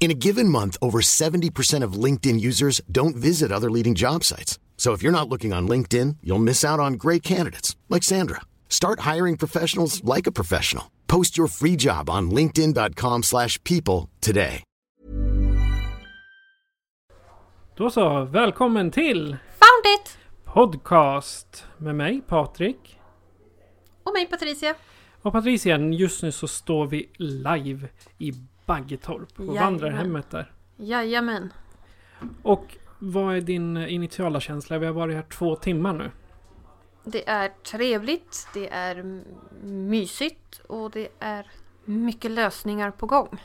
In a given month, over 70% of LinkedIn users don't visit other leading job sites. So if you're not looking on LinkedIn, you'll miss out on great candidates like Sandra. Start hiring professionals like a professional. Post your free job on linkedin.com/people slash people today. Då så, välkommen till Found it! podcast med mig Patrik. Och mig Patricia. Och Patricia, just nu så står vi live i Baggetorp på Jajamän. vandrarhemmet där. Jajamän. Och vad är din initiala känsla? Vi har varit här två timmar nu. Det är trevligt, det är mysigt och det är mycket lösningar på gång.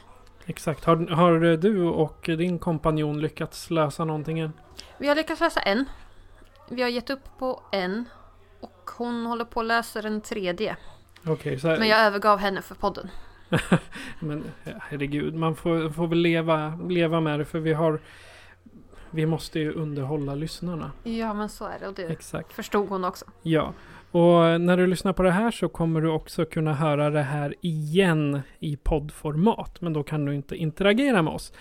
Exakt. Har, har du och din kompanjon lyckats lösa någonting än? Vi har lyckats lösa en. Vi har gett upp på en. Och hon håller på att lösa den tredje. Okej, så här, Men jag övergav henne för podden. Men herregud, man får, får väl leva, leva med det för vi har... Vi måste ju underhålla lyssnarna. Ja men så är det och det Exakt. förstod hon också. Ja, och när du lyssnar på det här så kommer du också kunna höra det här igen i poddformat. Men då kan du inte interagera med oss.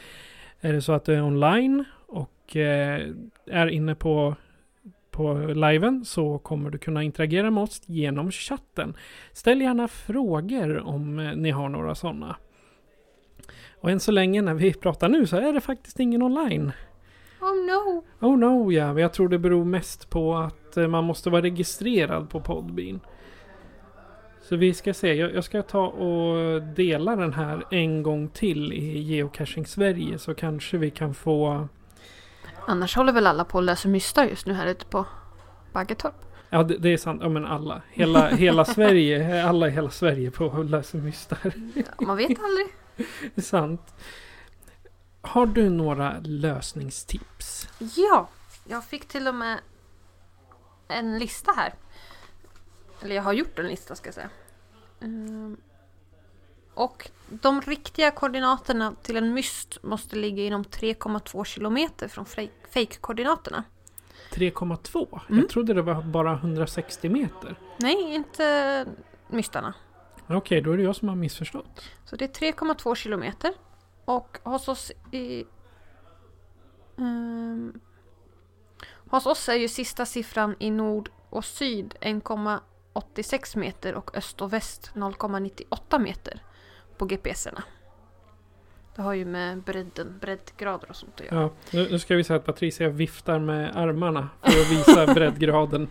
Är det så att du är online och eh, är inne på, på liven så kommer du kunna interagera med oss genom chatten. Ställ gärna frågor om eh, ni har några sådana. Och än så länge när vi pratar nu så är det faktiskt ingen online. Oh no! Oh no, ja. Jag tror det beror mest på att eh, man måste vara registrerad på Podbean. Så vi ska se. Jag, jag ska ta och dela den här en gång till i Geocaching Sverige så kanske vi kan få... Annars håller väl alla på att lösa mystar just nu här ute på Baggetorp. Ja, det, det är sant. Ja, men alla. Hela, hela Sverige. Alla i hela Sverige på att lösa mystar. Ja, man vet aldrig. Det är sant. Har du några lösningstips? Ja, jag fick till och med en lista här. Eller jag har gjort en lista ska jag säga. Och de riktiga koordinaterna till en myst måste ligga inom 3,2 kilometer från fake-koordinaterna. 3,2? Mm. Jag trodde det var bara 160 meter. Nej, inte mystarna. Okej, då är det jag som har missförstått. Så det är 3,2 kilometer. Och hos oss i... ehm, hos oss är ju sista siffran i nord och syd 1,86 meter och öst och väst 0,98 meter på GPSerna. Det har ju med bredden, breddgrader och sånt att göra. Ja, nu, nu ska vi säga att Patricia viftar med armarna för att visa breddgraden.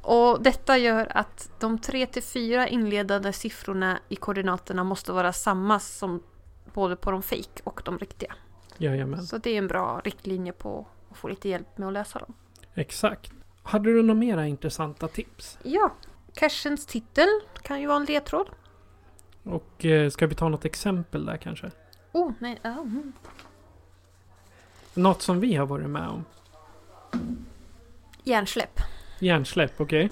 Och detta gör att de 3 till 4 inledande siffrorna i koordinaterna måste vara samma som både på de fake och de riktiga. Jajamän, Så det är en bra riktlinje på att få lite hjälp med att läsa dem. exakt. Hade du några mera intressanta tips? Ja, cachens titel kan ju vara en ledtråd. Och eh, ska vi ta något exempel där kanske? Oh, nej. mm. Något som vi har varit med om? Hjärnsläpp. Hjärnsläpp, okej?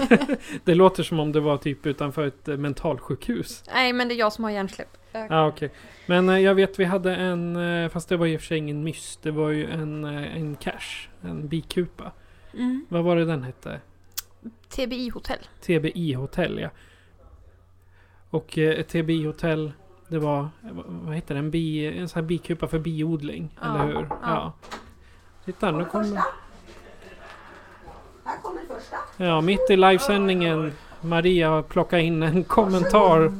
det låter som om det var typ utanför ett eh, mentalsjukhus. Nej, men det är jag som har hjärnsläpp. Ja, okej. Men eh, jag vet vi hade en, eh, fast det var i och för sig ingen myst. Det var ju en, eh, en cache, en bikupa. Mm. Vad var det den hette? TBI-hotell. TBI-hotell, ja. Och eh, ett TBI-hotell, det var, eh, vad- heter det, en, bi, en sån här bikupa för biodling, Ja, eller hur? ja. Titta, nu kommer... Ja, mitt i livesändningen, Maria har plockat in en kommentar.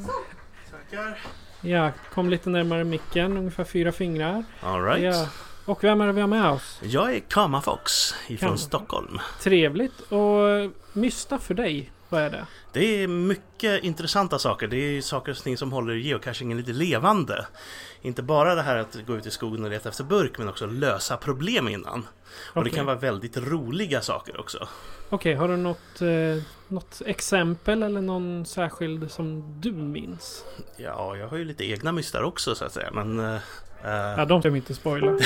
Ja, kom lite närmare micken, ungefär fyra fingrar. All right. Ja. Och vem är det vi har med oss? Jag är Kamafox ifrån Kama. Stockholm. Trevligt. Och mysta för dig, vad är det? Det är mycket intressanta saker. Det är saker och ting som håller geocachingen lite levande. Inte bara det här att gå ut i skogen och leta efter burk men också lösa problem innan. Och det kan vara väldigt roliga saker också. Okej, har du något, eh, något exempel eller någon särskild som du minns? Ja, jag har ju lite egna mystar också så att säga. Men eh, Eh, Ja, de ska vi inte spoila.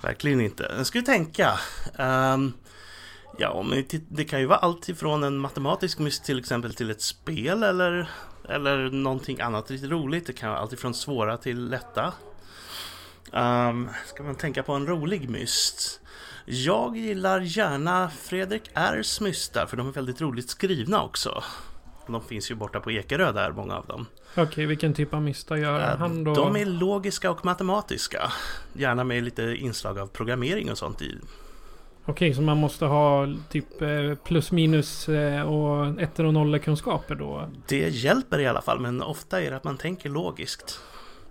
Verkligen inte. Jag skulle tänka. ehm, ja, titt- det kan ju vara allt ifrån en matematisk myst till exempel till ett spel eller, eller någonting annat lite roligt. Det kan vara allt ifrån svåra till lätta. Um, ska man tänka på en rolig myst? Jag gillar gärna Fredrik R's mystar för de är väldigt roligt skrivna också. De finns ju borta på Ekerö där, många av dem. Okej, vilken typ av misstag gör Eh, han då? De är logiska och matematiska. Gärna med lite inslag av programmering och sånt i. Okej, så man måste ha typ eh, plus minus eh, och ettor och nollor kunskaper då? Det hjälper i alla fall, men ofta är det att man tänker logiskt.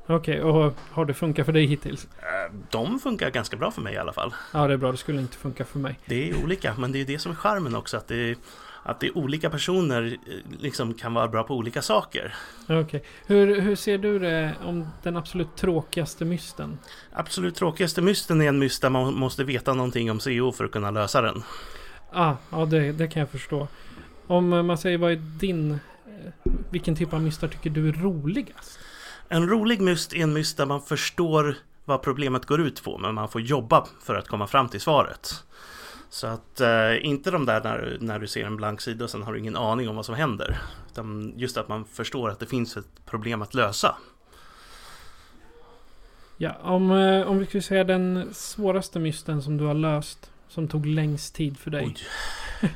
Okej, och har det funkat för dig hittills? Eh, De funkar ganska bra för mig i alla fall. Ja, det är bra. Det skulle inte funka för mig. Det är olika, men det är det som är charmen också. Att det, att det är olika personer eh, liksom kan vara bra på olika saker. Okej. Hur, hur ser du det om den absolut tråkigaste mysten? Absolut tråkigaste mysten är en myst där man måste veta någonting om CO för att kunna lösa den. Ah, ja, det, det kan jag förstå. Om eh, man säger vad är din... eh, Vilken typ av mystar tycker du är roligast? En rolig myst är en myst där man förstår vad problemet går ut på, men man får jobba för att komma fram till svaret. Så att eh, inte de där när, när du ser en blank sida och sen har du ingen aning om vad som händer. Utan just att man förstår att det finns ett problem att lösa. Ja, om, eh, om vi skulle säga den svåraste mysten som du har löst. Som tog längst tid för dig.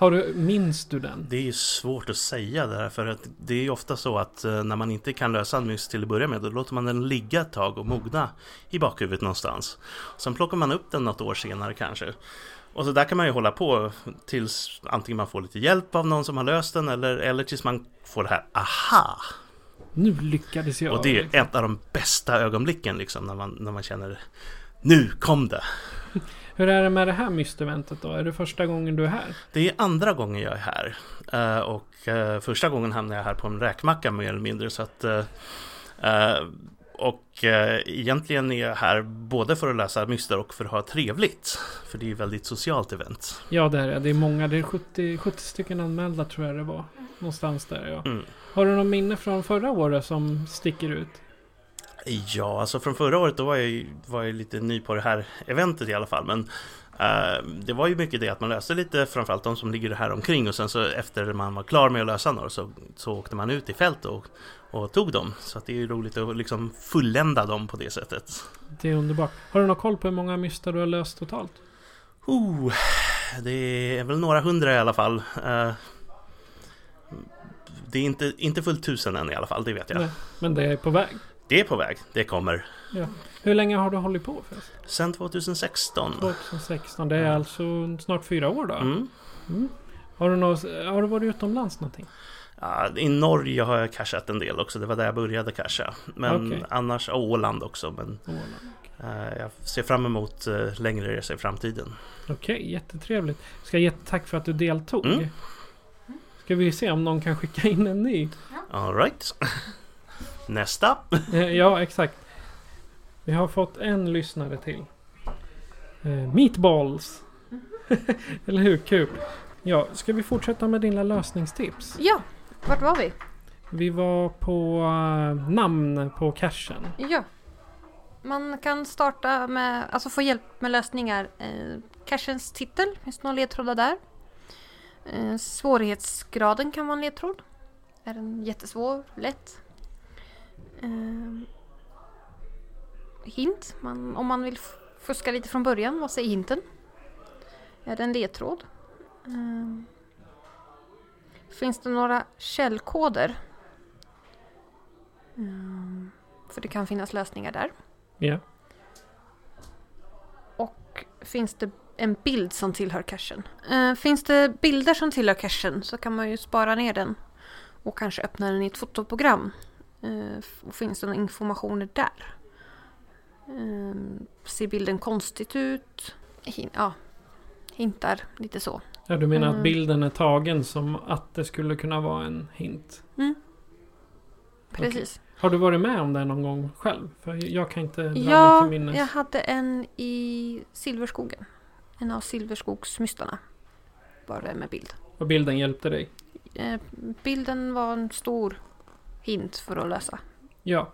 Har du, minns du den? Det är ju svårt att säga det här för att det är ju ofta så att eh, när man inte kan lösa en myst till att börja med då låter man den ligga ett tag och mogna i bakhuvudet någonstans. Sen plockar man upp den något år senare kanske. Och så där kan man ju hålla på tills antingen man får lite hjälp av någon som har löst den eller, eller tills man får det här aha! Nu lyckades jag. Och det är ett av de bästa ögonblicken liksom när man, när man känner nu kom det! Hur är det med det här mysteventet då? Är det första gången du är här? Det är andra gången jag är här. Eh, och eh, första gången hamnade jag här på en räkmacka mer eller mindre. Så att, eh, och eh, egentligen är jag här både för att läsa myster och för att ha trevligt. För det är ju väldigt socialt event. Ja, det är det. Det är många. Det är 70, 70 stycken anmälda tror jag det var. Någonstans där ja. Mm. Har du något minne från förra året som sticker ut? Ja, alltså från förra året då var jag, var jag lite ny på det här eventet i alla fall. Men eh, det var ju mycket det att man löste lite, framförallt de som ligger här omkring och sen så efter man var klar med att lösa några så, så åkte man ut i fält och, och tog dem. Så att det är ju roligt att liksom fullända dem på det sättet. Det är underbart. Har du någon koll på hur många mystar du har löst totalt? Oh, det är väl några hundra i alla fall. Eh, det är inte, inte fullt tusen än i alla fall, det vet jag. Nej, men det är på väg. Det är på väg, det kommer. Ja. Hur länge har du hållit på förresten? Sen 2016. 2016. Det är alltså snart fyra år då? Mm. Har, du något, har du varit utomlands någonting? Ja, I Norge har jag cashat en del också, det var där jag började casha. Men Okej. annars, Åland också. Men Åland. eh, jag ser fram emot eh, längre resor i framtiden. Okej, jättetrevligt. Ska jag tack för att du deltog. Mm. Ska vi se om någon kan skicka in en ny? Alright. Nästa. Eh, ja, exakt. Vi har fått en lyssnare till. Meatballs. Eller hur? Kul. Ja, ska vi fortsätta med dina lösningstips? Ja, vart var vi? Vi var på eh, namn på cashen. Ja. Man kan starta med, alltså få hjälp med lösningar. Eh, cashens titel, finns det några ledtrådar där? Eh, svårighetsgraden kan vara en ledtråd. Är den jättesvår? Lätt? Eh, hint, man, om man vill fuska lite från början, vad säger hinten? Är det en ledtråd? Eh, finns det några källkoder? Eh, för det kan finnas lösningar där. Ja. Och finns det en bild som tillhör cachen? Eh, finns det bilder som tillhör cachen så kan man ju spara ner den och kanske öppna den i ett fotoprogram. F- och finns det några informationer där? Eh, ser bilden konstigt ut? Hin- ja, hintar lite så. Ja, du menar att Mm. bilden är tagen som att det skulle kunna vara en hint? Precis. Har du varit med om det någon gång själv? För jag kan inte dra mig Ja, till minnes. jag hade en i Silverskogen. En av Silverskogsmystarna. Var det med bild. Och bilden hjälpte dig? Eh, bilden var en stor hint för att lösa. Ja.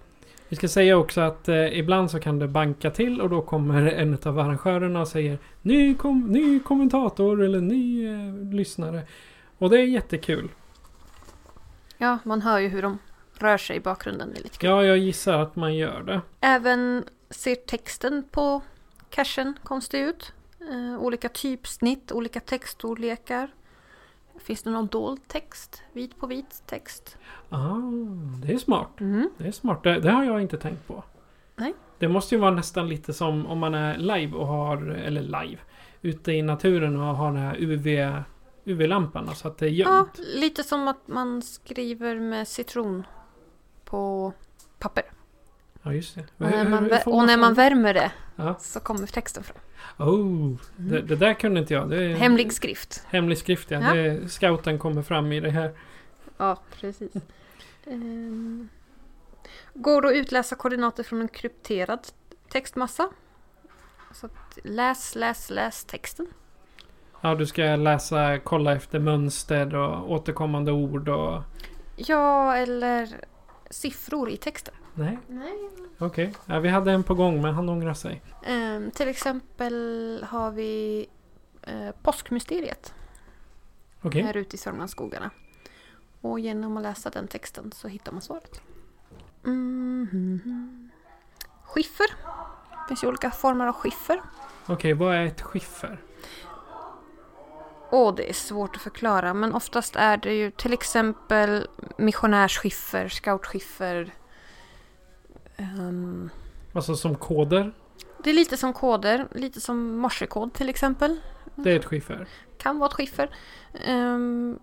Vi ska säga också att eh, ibland så kan det banka till och då kommer en av arrangörerna och säger ny, kom, ny kommentator eller ny eh, lyssnare. Och det är jättekul. Ja, man hör ju hur de rör sig i bakgrunden. Det är lite kul. Ja, jag gissar att man gör det. Även ser texten på cachen konstig ut. Eh, olika typsnitt, olika textstorlekar. Finns det någon dold text? Vit på vit text? Ah, det är smart. Mm. Det är smart. Det, det har jag inte tänkt på. Nej. Det måste ju vara nästan lite som om man är live och har, eller live, ute i naturen och har den här UV, UV-lampan. Så att det är Ja, gömt. lite som att man skriver med citron på papper. Ja, just det. Och när man, vä- och när man värmer det Ja. så kommer texten fram. Oh, det, det där kunde inte jag. Är Hemlig skrift. Hemlig skrift, ja. Ja. Det, scouten kommer fram i det här. Ja, precis. Ehm, går att utläsa koordinater från en krypterad textmassa? Så läs, läs, läs texten. Ja, du ska läsa, kolla efter mönster och återkommande ord och... Ja, eller siffror i texten. Nej, Nej. okej. Ja, vi hade en på gång, men han ångrar sig. Ehm, till exempel har vi eh, påskmysteriet Okej. här ute i Sörmlandsskogarna. Och genom att läsa den texten så hittar man svaret. Mhm. Skiffer. Det finns ju olika former av skiffer. Okej, vad är ett skiffer? Åh, det är svårt att förklara, men oftast är det ju till exempel missionärsskiffer, scoutskiffer. Ehm, Alltså som koder? det är lite som koder, lite som morsekod till exempel. Det är ett skiffer. Kan vara ett skiffer. Ehm,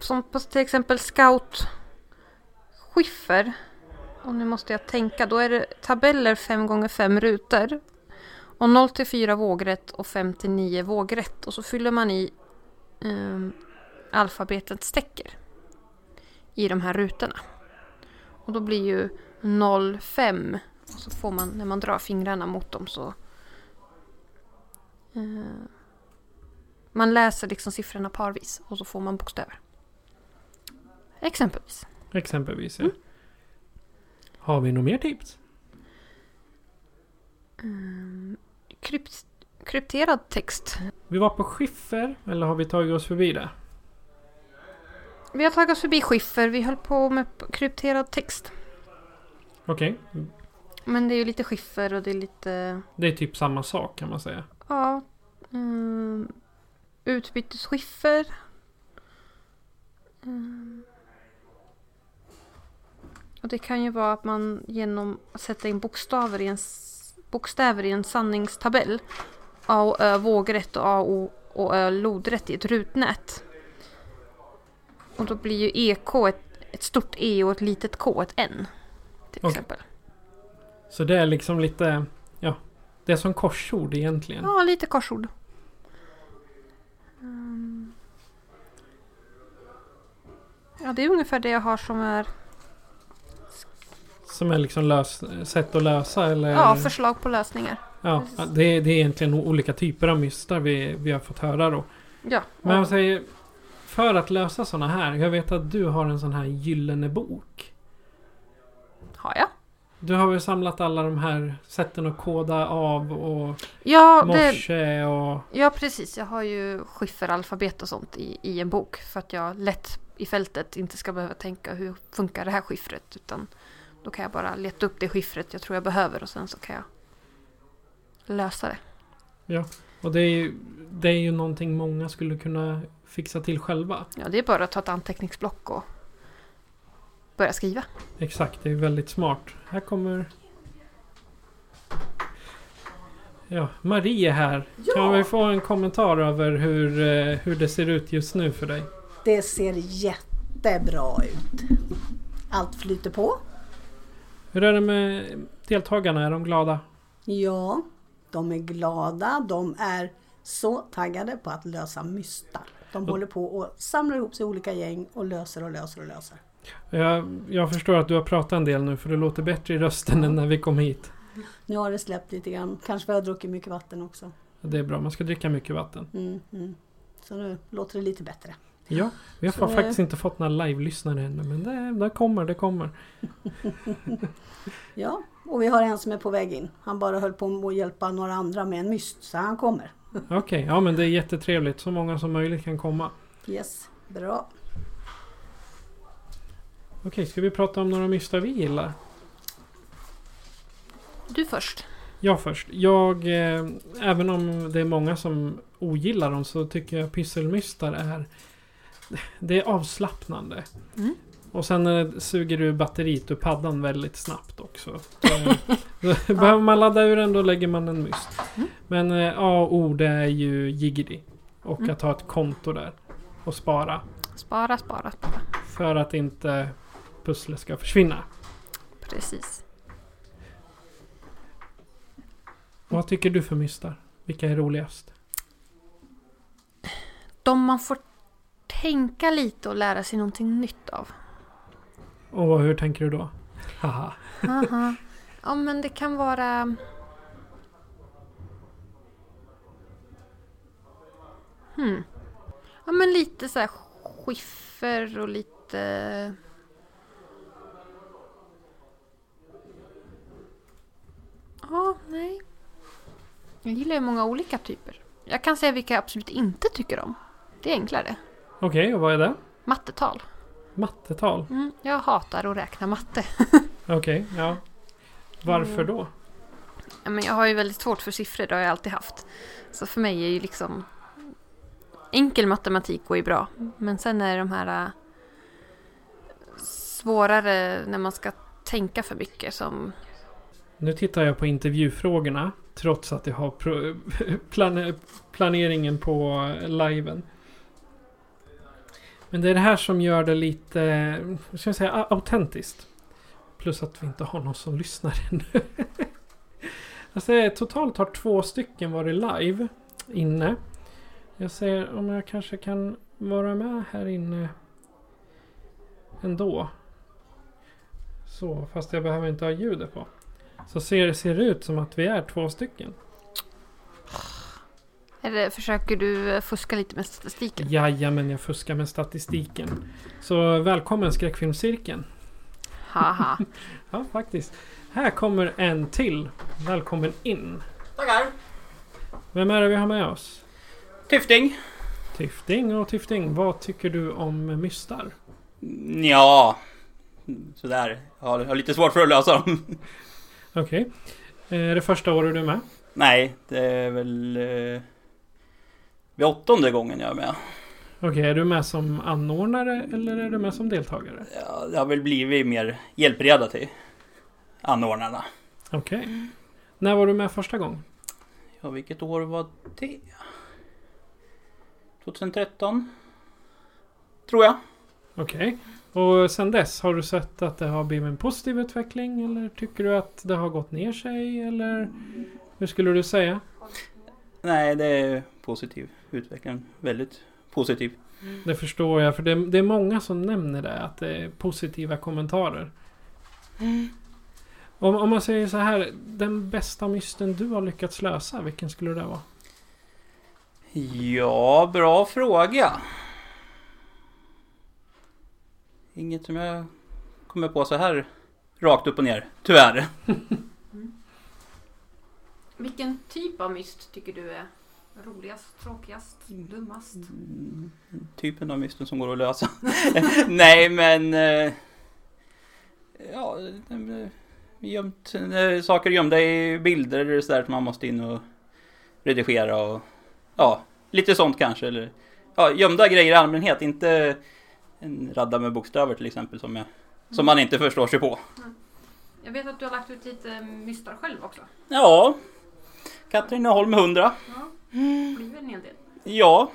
som på till exempel scoutskiffer. Och nu måste jag tänka, då är det tabeller 5 gånger 5 rutor. Och 0 till 4 vågrätt och 5 till 9 vågrätt. Och så fyller man i um, alfabetets tecken i de här rutorna. Och då blir ju 0, 5. Och så får man, när man drar fingrarna mot dem så... eh, man läser liksom siffrorna parvis och så får man bokstäver. Exempelvis. Exempelvis, ja. Mm. Har vi några mer tips? Mm, krypt, krypterad text. Vi var på skiffer, eller har vi tagit oss förbi det? Vi har tagit oss förbi skiffer. Vi höll på med krypterad text. Okej. Men det är ju lite skiffer och det är lite... Det är typ samma sak kan man säga. Ja. Mm, utbytesskiffer. Mm. Och det kan ju vara att man genom att sätta in bokstäver i en, bokstäver i en sanningstabell. A och Ö vågrätt och A och, och Ö lodrätt i ett rutnät. Och då blir ju EK ett, ett stort E och ett litet K ett N. Till exempel. Så det är liksom lite... Ja. Det är som korsord egentligen. Ja, lite korsord. Mm. Ja, det är ungefär det jag har som är Som är liksom lös, sätt att lösa eller... ja, förslag på lösningar. Ja, det, är- det är egentligen olika typer av mystar vi, vi har fått höra då. Ja, Men jag säger, för att lösa sådana här. Jag vet att du har en sån här gyllene bok. Du har väl samlat alla de här sätten att koda av och Ja, det, morse och... ja, precis. Jag har ju skifferalfabet och sånt i, i en bok för att jag lätt i fältet inte ska behöva tänka hur funkar det här skiffret utan då kan jag bara leta upp det skiffret jag tror jag behöver och sen så kan jag lösa det. Och det är ju, det är ju någonting många skulle kunna fixa till själva. Ja, det är bara att ta ett anteckningsblock och börja skriva. Exakt, det är väldigt smart. Här kommer... Ja, Marie är här. Kan vi få en kommentar över hur, eh, hur det ser ut just nu för dig? Det ser jättebra ut. Allt flyter på. Hur är det med deltagarna? Är de glada? Ja, de är glada. De är så taggade på att lösa mystar. De håller på och samlar ihop sig i olika gäng och löser och löser och löser. Jag, jag förstår att du har pratat en del nu för det låter bättre i rösten än när vi kom hit. Nu har det släppt lite grann. Kanske för att jag har druckit mycket vatten också. Det är bra, man ska dricka mycket vatten. Mm, mm. Så nu låter det lite bättre. Ja, vi har Så faktiskt inte fått några live-lyssnare ännu men det, det kommer, det kommer. Ja, och vi har en som är på väg in. Han bara höll på att hjälpa några andra med en myst, så han kommer. Okej, ja men det är jättetrevligt. Så många som möjligt kan komma. Yes, bra. Okej, ska vi prata om några mystar vi gillar? Du först. Jag först. Jag, eh, även om det är många som ogillar dem så tycker jag pysselmystar är... Det är avslappnande. Mm. Och sen eh, suger du batteriet ur paddan väldigt snabbt också. Så, så Behöver man ladda ur den då lägger man en myst. Mm. Men eh, A och O det är ju Jiggedy. Och Mm. att ha ett konto där. Och spara. Spara, spara, spara. För att inte pusslet ska försvinna. Precis. Vad tycker du för mystar? Vilka är roligast? De man får tänka lite och lära sig någonting nytt av. Och hur tänker du då? Haha. Aha. Ja men det kan vara... Hmm. Ja men lite så här skiffer och lite... Ja, nej. Jag gillar ju många olika typer. Jag kan säga vilka jag absolut inte tycker om. Det är enklare. Okej, och vad är det? Mattetal. Mattetal? Mm, jag hatar att räkna matte. Okej, ja. Varför då? Ja, men jag har ju väldigt svårt för siffror, det har jag alltid haft. Så för mig är ju liksom enkel matematik går ju bra. Men sen är de här äh, svårare när man ska tänka för mycket som... Nu tittar jag på intervjufrågorna. Trots att jag har plan- planeringen på liven. Men det är det här som gör det lite, ska jag säga, autentiskt. Plus att vi inte har någon som lyssnar ännu. alltså, totalt har två stycken varit live inne. Jag ser om jag kanske kan vara med här inne ändå. Så, fast jag behöver inte ha ljudet på. Så ser, ser det ut som att vi är två stycken. Eller försöker du äh, fuska lite med statistiken? Jajamän, jag fuskar med statistiken. Så välkommen skräckfilmscirkeln. Haha. Ja, faktiskt. Här kommer en till. Välkommen in. Tackar! Vem är det vi har med oss? Tyfting? Tyfting och Tyfting. Vad tycker du om mystar? Ja, sådär. Jag har, jag har lite svårt för att lösa dem. Okej. Eh, Är det första året du är med? Nej, det är väl... Eh, vid åttonde gången jag är med. Okej, är du med som anordnare eller är du med som deltagare? Ja, Jag har väl blivit mer hjälpreda till anordnarna. Okej. När var du med första gången? Ja, vilket år var det? 2013? Tror jag. Okej. Och sen dess, har du sett att det har blivit en positiv utveckling? Eller tycker du att det har gått ner sig? Eller hur skulle du säga? Nej, det är positiv utveckling. Väldigt positiv. Det förstår jag, för det, det är många som nämner det, att det är positiva kommentarer. Om, om man säger så här, den bästa mysten du har lyckats lösa, vilken skulle det vara? Ja, bra fråga. Inget som jag kommer på så här rakt upp och ner, tyvärr. Vilken typ av myst tycker du är roligast, tråkigast, dummast? Typen av mysten som går att lösa. Nej, men... eh, Ja, eh, gömt, eh, saker gömda i bilder så där som man måste in och redigera och... Ja, lite sånt kanske. Eller, ja, gömda grejer i allmänhet, inte en radda med bokstäver till exempel som, jag, som man inte förstår sig på. Jag vet att du har lagt ut lite mystar själv också. Ja, Katrineholm 100. Blivit en hel del. Ja,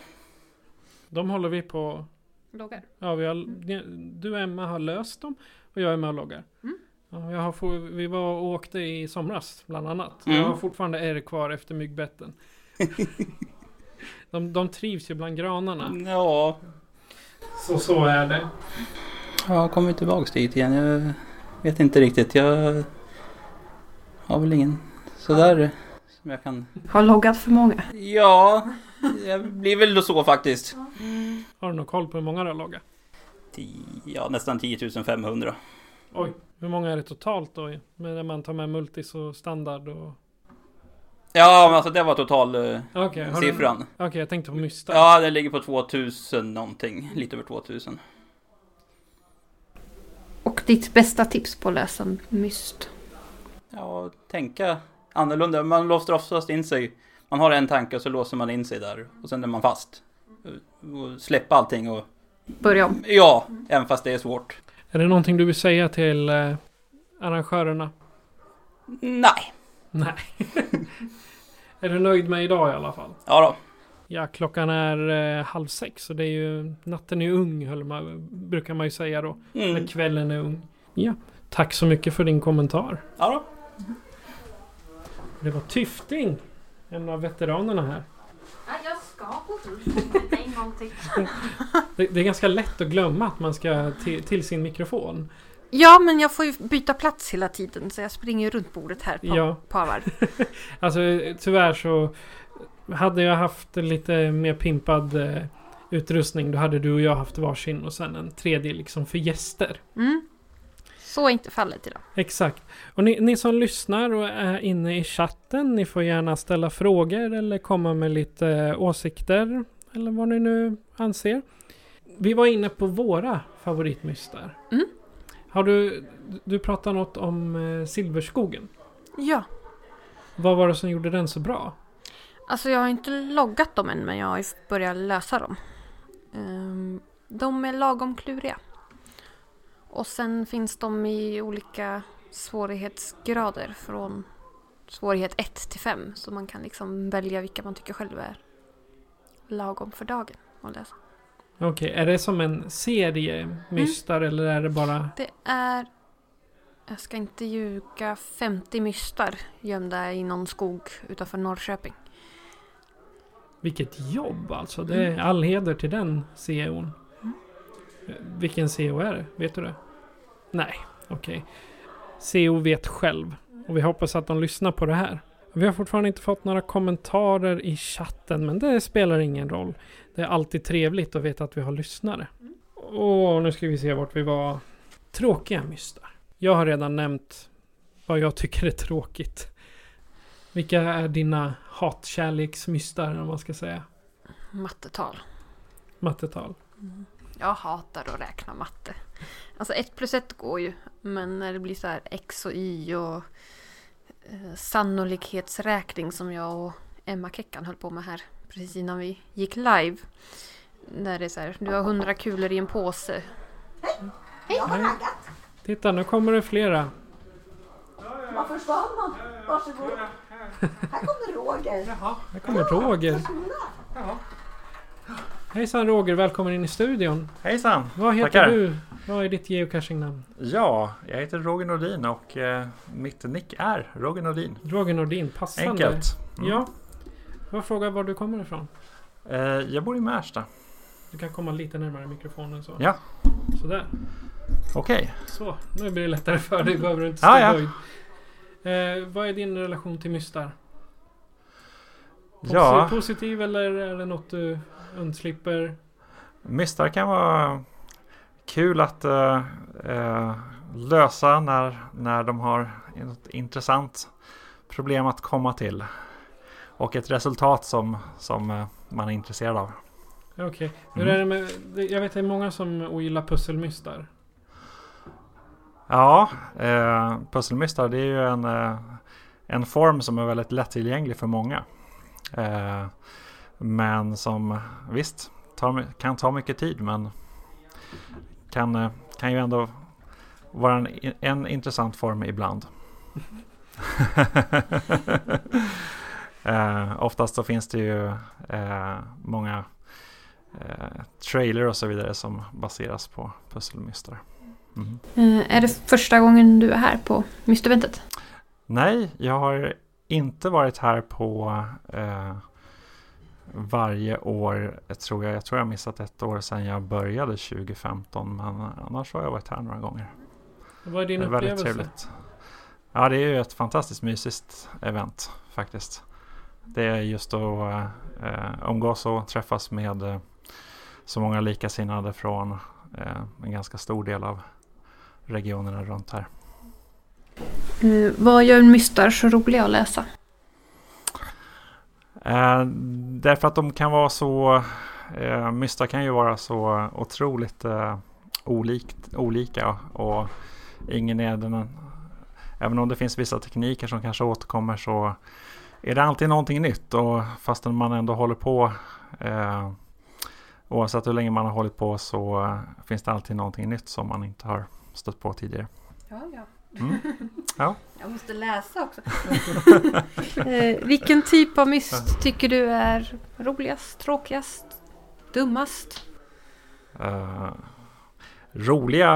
De håller vi på... Loggar. Ja, vi har, du och Emma har löst dem och jag är med och loggar. Mm. Ja, jag har vi var och åkte i somras bland annat. Mm. Jag har fortfarande ärr kvar efter myggbetten. de, de trivs ju bland granarna. ja. Så så är det. Jag kommer tillbaks dit igen. Jag vet inte riktigt. Jag har väl ingen sådär som jag kan... Har loggat för många. Ja, det blir väl så faktiskt. Har du någon koll på hur många du har loggat? Tio, ja, nästan 10 500. Oj. Hur många är det totalt då? Men När man tar med multis och standard och... Ja, men alltså det var total eh, du- siffran. Okej, jag tänkte på mystar. Ja, den ligger på 2000 någonting. Lite över 2000. Och ditt bästa tips på att lösa myst? Ja, tänka annorlunda. Man låser oftast in sig. Man har en tanke och så låser man in sig där. Och sen är man fast. Och släppa allting och... Börja om. Ja, även fast det är svårt. Är det någonting du vill säga till eh, arrangörerna? Nej. Nej. är du nöjd med idag i alla fall? Ja då. Ja, klockan är eh, halv sex och det är ju natten är ung, man, brukar man ju säga då. Mm. Eller kvällen är ung. Ja, tack så mycket för din kommentar. Ja då. Det var Tyfting, en av veteranerna här. Jag ska på en gång till. Det, det är ganska lätt att glömma att man ska till, till sin mikrofon. Ja, men jag får ju byta plats hela tiden så jag springer runt bordet här på Ja. par varv. Alltså tyvärr så hade jag haft lite mer pimpad eh, utrustning då hade du och jag haft varsin och sen en tredje liksom för gäster. Mm. Så är inte fallet idag. Exakt. Och ni, ni som lyssnar och är inne i chatten, ni får gärna ställa frågor eller komma med lite eh, åsikter. Eller vad ni nu anser. Vi var inne på våra favoritmystar. Mm. Har du, du pratat något om eh, Silverskogen. Ja. Vad var det som gjorde den så bra? Alltså jag har inte loggat dem än men jag har börjat lösa dem. Ehm, de är lagom kluriga. Och sen finns de i olika svårighetsgrader från svårighet 1 till 5. Så man kan liksom välja vilka man tycker själv är lagom för dagen att läsa. Okej, är det som en serie mystar eller är det bara... Det är, jag ska inte ljuga, 50 mystar gömda i någon skog utanför Norrköping. Vilket jobb alltså. Det är all heder till den CEOn. Vilken CEO är det? Vet du det? Nej, okej. CEO vet själv. Och vi hoppas att de lyssnar på det här. Vi har fortfarande inte fått några kommentarer i chatten, men det spelar ingen roll. Det är alltid trevligt att veta att vi har lyssnare. Och nu ska vi se vart vi var. Tråkiga mystar. Jag har redan nämnt vad jag tycker är tråkigt. Vilka är dina hatkärleksmystar, om man ska säga? Mattetal. Mattetal. Jag hatar att räkna matte. Alltså 1 plus 1 går ju. Men när det blir så här x och y och sannolikhetsräkning som jag och Emma Keckan höll på med här precis innan vi gick live. Där det är så här, du har 100 kulor i en påse. Jag har raggat. Titta, nu kommer det flera. Var försvann man? Varsågod. Här kommer Roger. Här kommer Roger. Hejsan Roger, välkommen in i studion. Hejsan! Vad heter Tackar. du? Vad är ditt geocaching-namn? Ja, jag heter Roger Nordin och eh, mitt nick är Roger Nordin. Roger Nordin, passande. Enkelt. Mm. Ja. Jag frågar var du kommer ifrån. Eh, jag bor i Märsta. Du kan komma lite närmare mikrofonen så. Ja, Sådär. okej. Så, nu blir det lättare för dig. Behöver du inte stå Ja, ja. böjd. Eh, vad är din relation till mystar? Ja, Positiv eller är det något du undslipper? mystar kan vara kul att eh, eh, lösa när, när de har ett intressant problem att komma till. Och ett resultat som, som eh, man är intresserad av. Okej. Hur Mm. är det med... Jag vet att det är många som ogillar pusselmystar. Ja, eh, pusselmystar det är ju en, eh, en form som är väldigt lättillgänglig för många. Eh, men som visst tar, kan ta mycket tid men kan, eh, kan ju ändå vara en, en intressant form ibland. eh, oftast så finns det ju eh, många eh, trailer och så vidare som baseras på pusselmystar. Mm. Eh, är det första gången du är här på mysteventet? Nej, jag har inte varit här på eh, varje år. Jag tror jag, jag tror jag har missat ett år sedan jag började 2015. Men annars har jag varit här några gånger. Vad är din det är väldigt upplevelse? trevligt. Ja, det är ju ett fantastiskt mysigt event faktiskt. Det är just att eh, umgås och träffas med eh, så många likasinnade från eh, en ganska stor del av regionerna runt här. Eh, vad gör mystar så roliga att läsa? Eh, därför att de kan vara så, eh, Mysta kan ju vara så otroligt eh, olikt, olika och ingen är den, även om det finns vissa tekniker som kanske återkommer så är det alltid någonting nytt och fastän man ändå håller på eh, oavsett hur länge man har hållit på så eh, finns det alltid någonting nytt som man inte har stött på tidigare. Ja, ja. Mm. Ja. Jag måste läsa också. eh, vilken typ av myst tycker du är roligast, tråkigast, dummast? Uh, roliga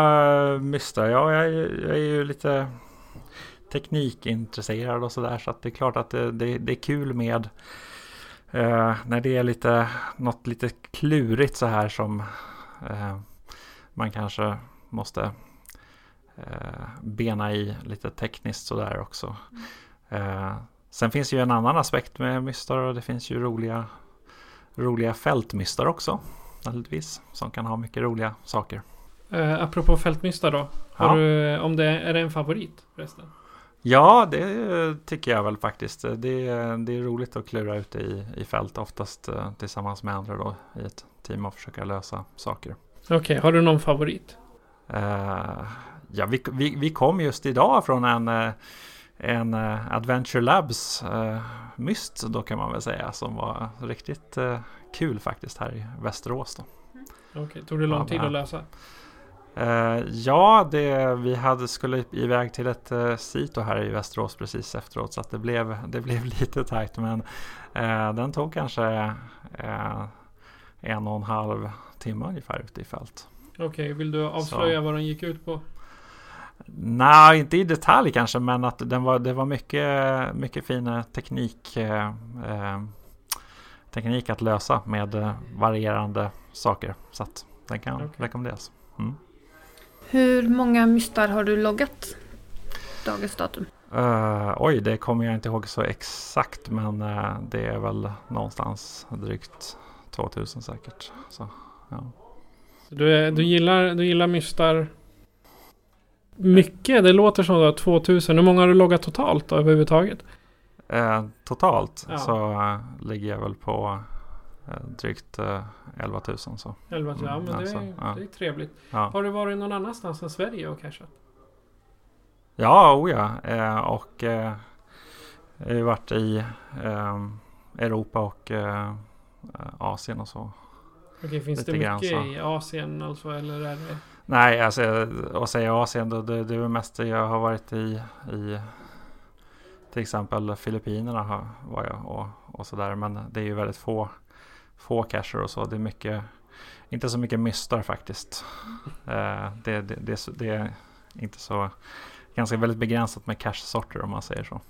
mystar, ja jag, är- jag är ju lite teknikintresserad och sådär så att det är klart att det, det, det är kul med eh, när det är lite något lite klurigt så här som eh, man kanske måste bena i lite tekniskt sådär också. Eh, sen finns ju en annan aspekt med mystar och det finns ju roliga roliga fältmystar också naturligtvis som kan ha mycket roliga saker. Eh, apropå fältmystar då. Har Ja. du, om det är det en favorit förresten? Ja, det tycker jag väl faktiskt. Det, det är roligt att klura ut i, i fält, oftast eh, tillsammans med andra då i ett team och försöka lösa saker. Okej, har du någon favorit? Eh, ja, vi, vi, vi kom just idag från en, eh, en eh, Adventure Labs eh, myst då kan man väl säga som var riktigt eh, kul faktiskt här i Västerås. Då. Okej, tog det lång Ja, tid att lösa? Eh, ja, det, vi hade, skulle iväg till ett uh, sito här i Västerås precis efteråt så att det blev, det blev lite tajt men eh, den tog kanske en och en halv timme ungefär ute i fält. Okej, vill du avslöja Så. vad den gick ut på? Nej, inte i detalj kanske men att den var, det var mycket, mycket fin teknik, eh, eh, teknik att lösa med eh, varierande saker så att den kan Okej. rekommenderas. Mm. Hur många mystar har du loggat? Dagens datum. Eh, oj, det kommer jag inte ihåg så exakt men eh, det är väl någonstans drygt 2000 säkert. Så, ja. Du, är, du, gillar, du gillar mystar mycket? Det låter som du har 2000. Hur många har du loggat totalt då, överhuvudtaget? Eh, totalt Ja. så eh, ligger jag väl på eh, drygt eh, 11 000. Så. 11 000, ja Mm, men alltså, det, är, ja. det är trevligt. Ja, Har du varit någon annanstans än Sverige och cashat? ja, oh ja. Eh, och eh, jag har ju varit i eh, Europa och eh, Asien och så. Okej, finns Lite det grann mycket så. i Asien alltså? Eller är det... Nej, alltså att säga Asien alltså, då, det, det är väl mest det jag har varit i, i till exempel Filippinerna var jag och, och sådär. Men det är ju väldigt få, få cacher och så. Det är mycket, inte så mycket mystar faktiskt. Eh, det, det, det, är det är inte så, ganska väldigt begränsat med cache-sorter om man säger så.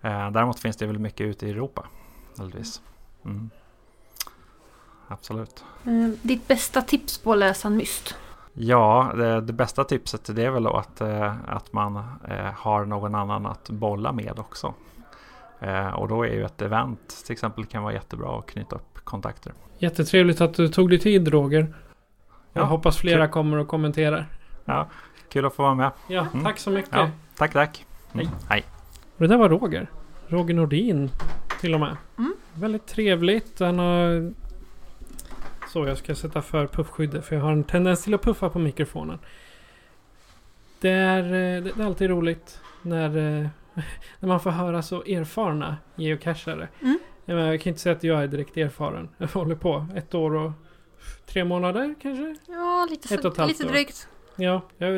Eh, däremot finns det väl mycket ute i Europa, naturligtvis. Mm. Absolut. Eh, ditt bästa tips på att läsa en myst? Ja, det, det bästa tipset det är väl att, eh, att man eh, har någon annan att bolla med också. Eh, och då är ju ett event till exempel kan vara jättebra att knyta upp kontakter. Jättetrevligt att du tog dig tid Roger. Jag Ja, hoppas flera kul. kommer och kommenterar. Kul att få vara med. Ja, Mm. tack så mycket. Ja, tack, tack. Mm. Hej. Hej. Det där var Roger. Roger Nordin till och med. Mm. Väldigt trevligt. Han har... Så, jag ska sätta för puffskyddet för jag har en tendens till att puffa på mikrofonen. Det är, eh, det är alltid roligt när, eh, när man får höra så erfarna geocachare. Mm. Jag, kan inte säga att jag är direkt erfaren. Jag håller på ett år och tre månader kanske? Ja, lite, Ett och ett lite år. drygt. Ja, jag,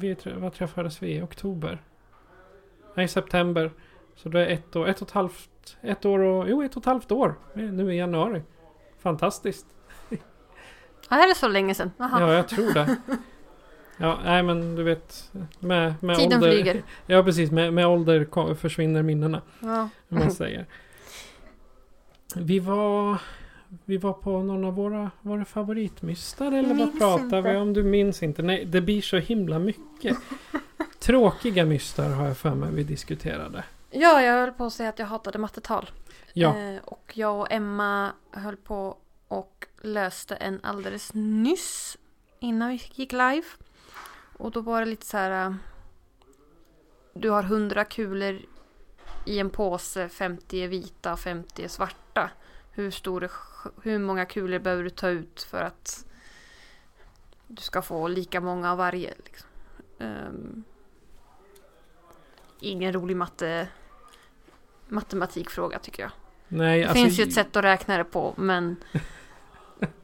vi, vad träffades vi? I oktober? Nej, i september. Så det är ett år, ett och ett halvt, ett år och, jo ett och ett halvt år. Nu i januari. Fantastiskt. Ja, är det så länge sedan? Aha. Ja, jag tror det. Ja, nej men du vet. Med, med Tiden ålder. flyger. Ja, precis. Med, med ålder försvinner minnena. Ja. Om man säger. Vi var... Vi var på någon av våra, våra favoritmystar eller vad Minns pratar vi inte. om? Du minns inte? Nej, det blir så himla mycket. Tråkiga mystar har jag för mig vi diskuterade. ja, jag höll på att säga att jag hatade mattetal. Ja, Eh, och jag och Emma höll på och löste en alldeles nyss innan vi gick live. Och då var det lite så här. äh, Du har 100 kulor i en påse, 50 är vita och 50 är svarta. Hur, stor hur många kulor behöver du ta ut för att du ska få lika många av varje? Liksom. Ehm, ingen rolig matte, matematikfråga tycker jag. Nej, Det alltså, finns ju ett sätt att räkna det på men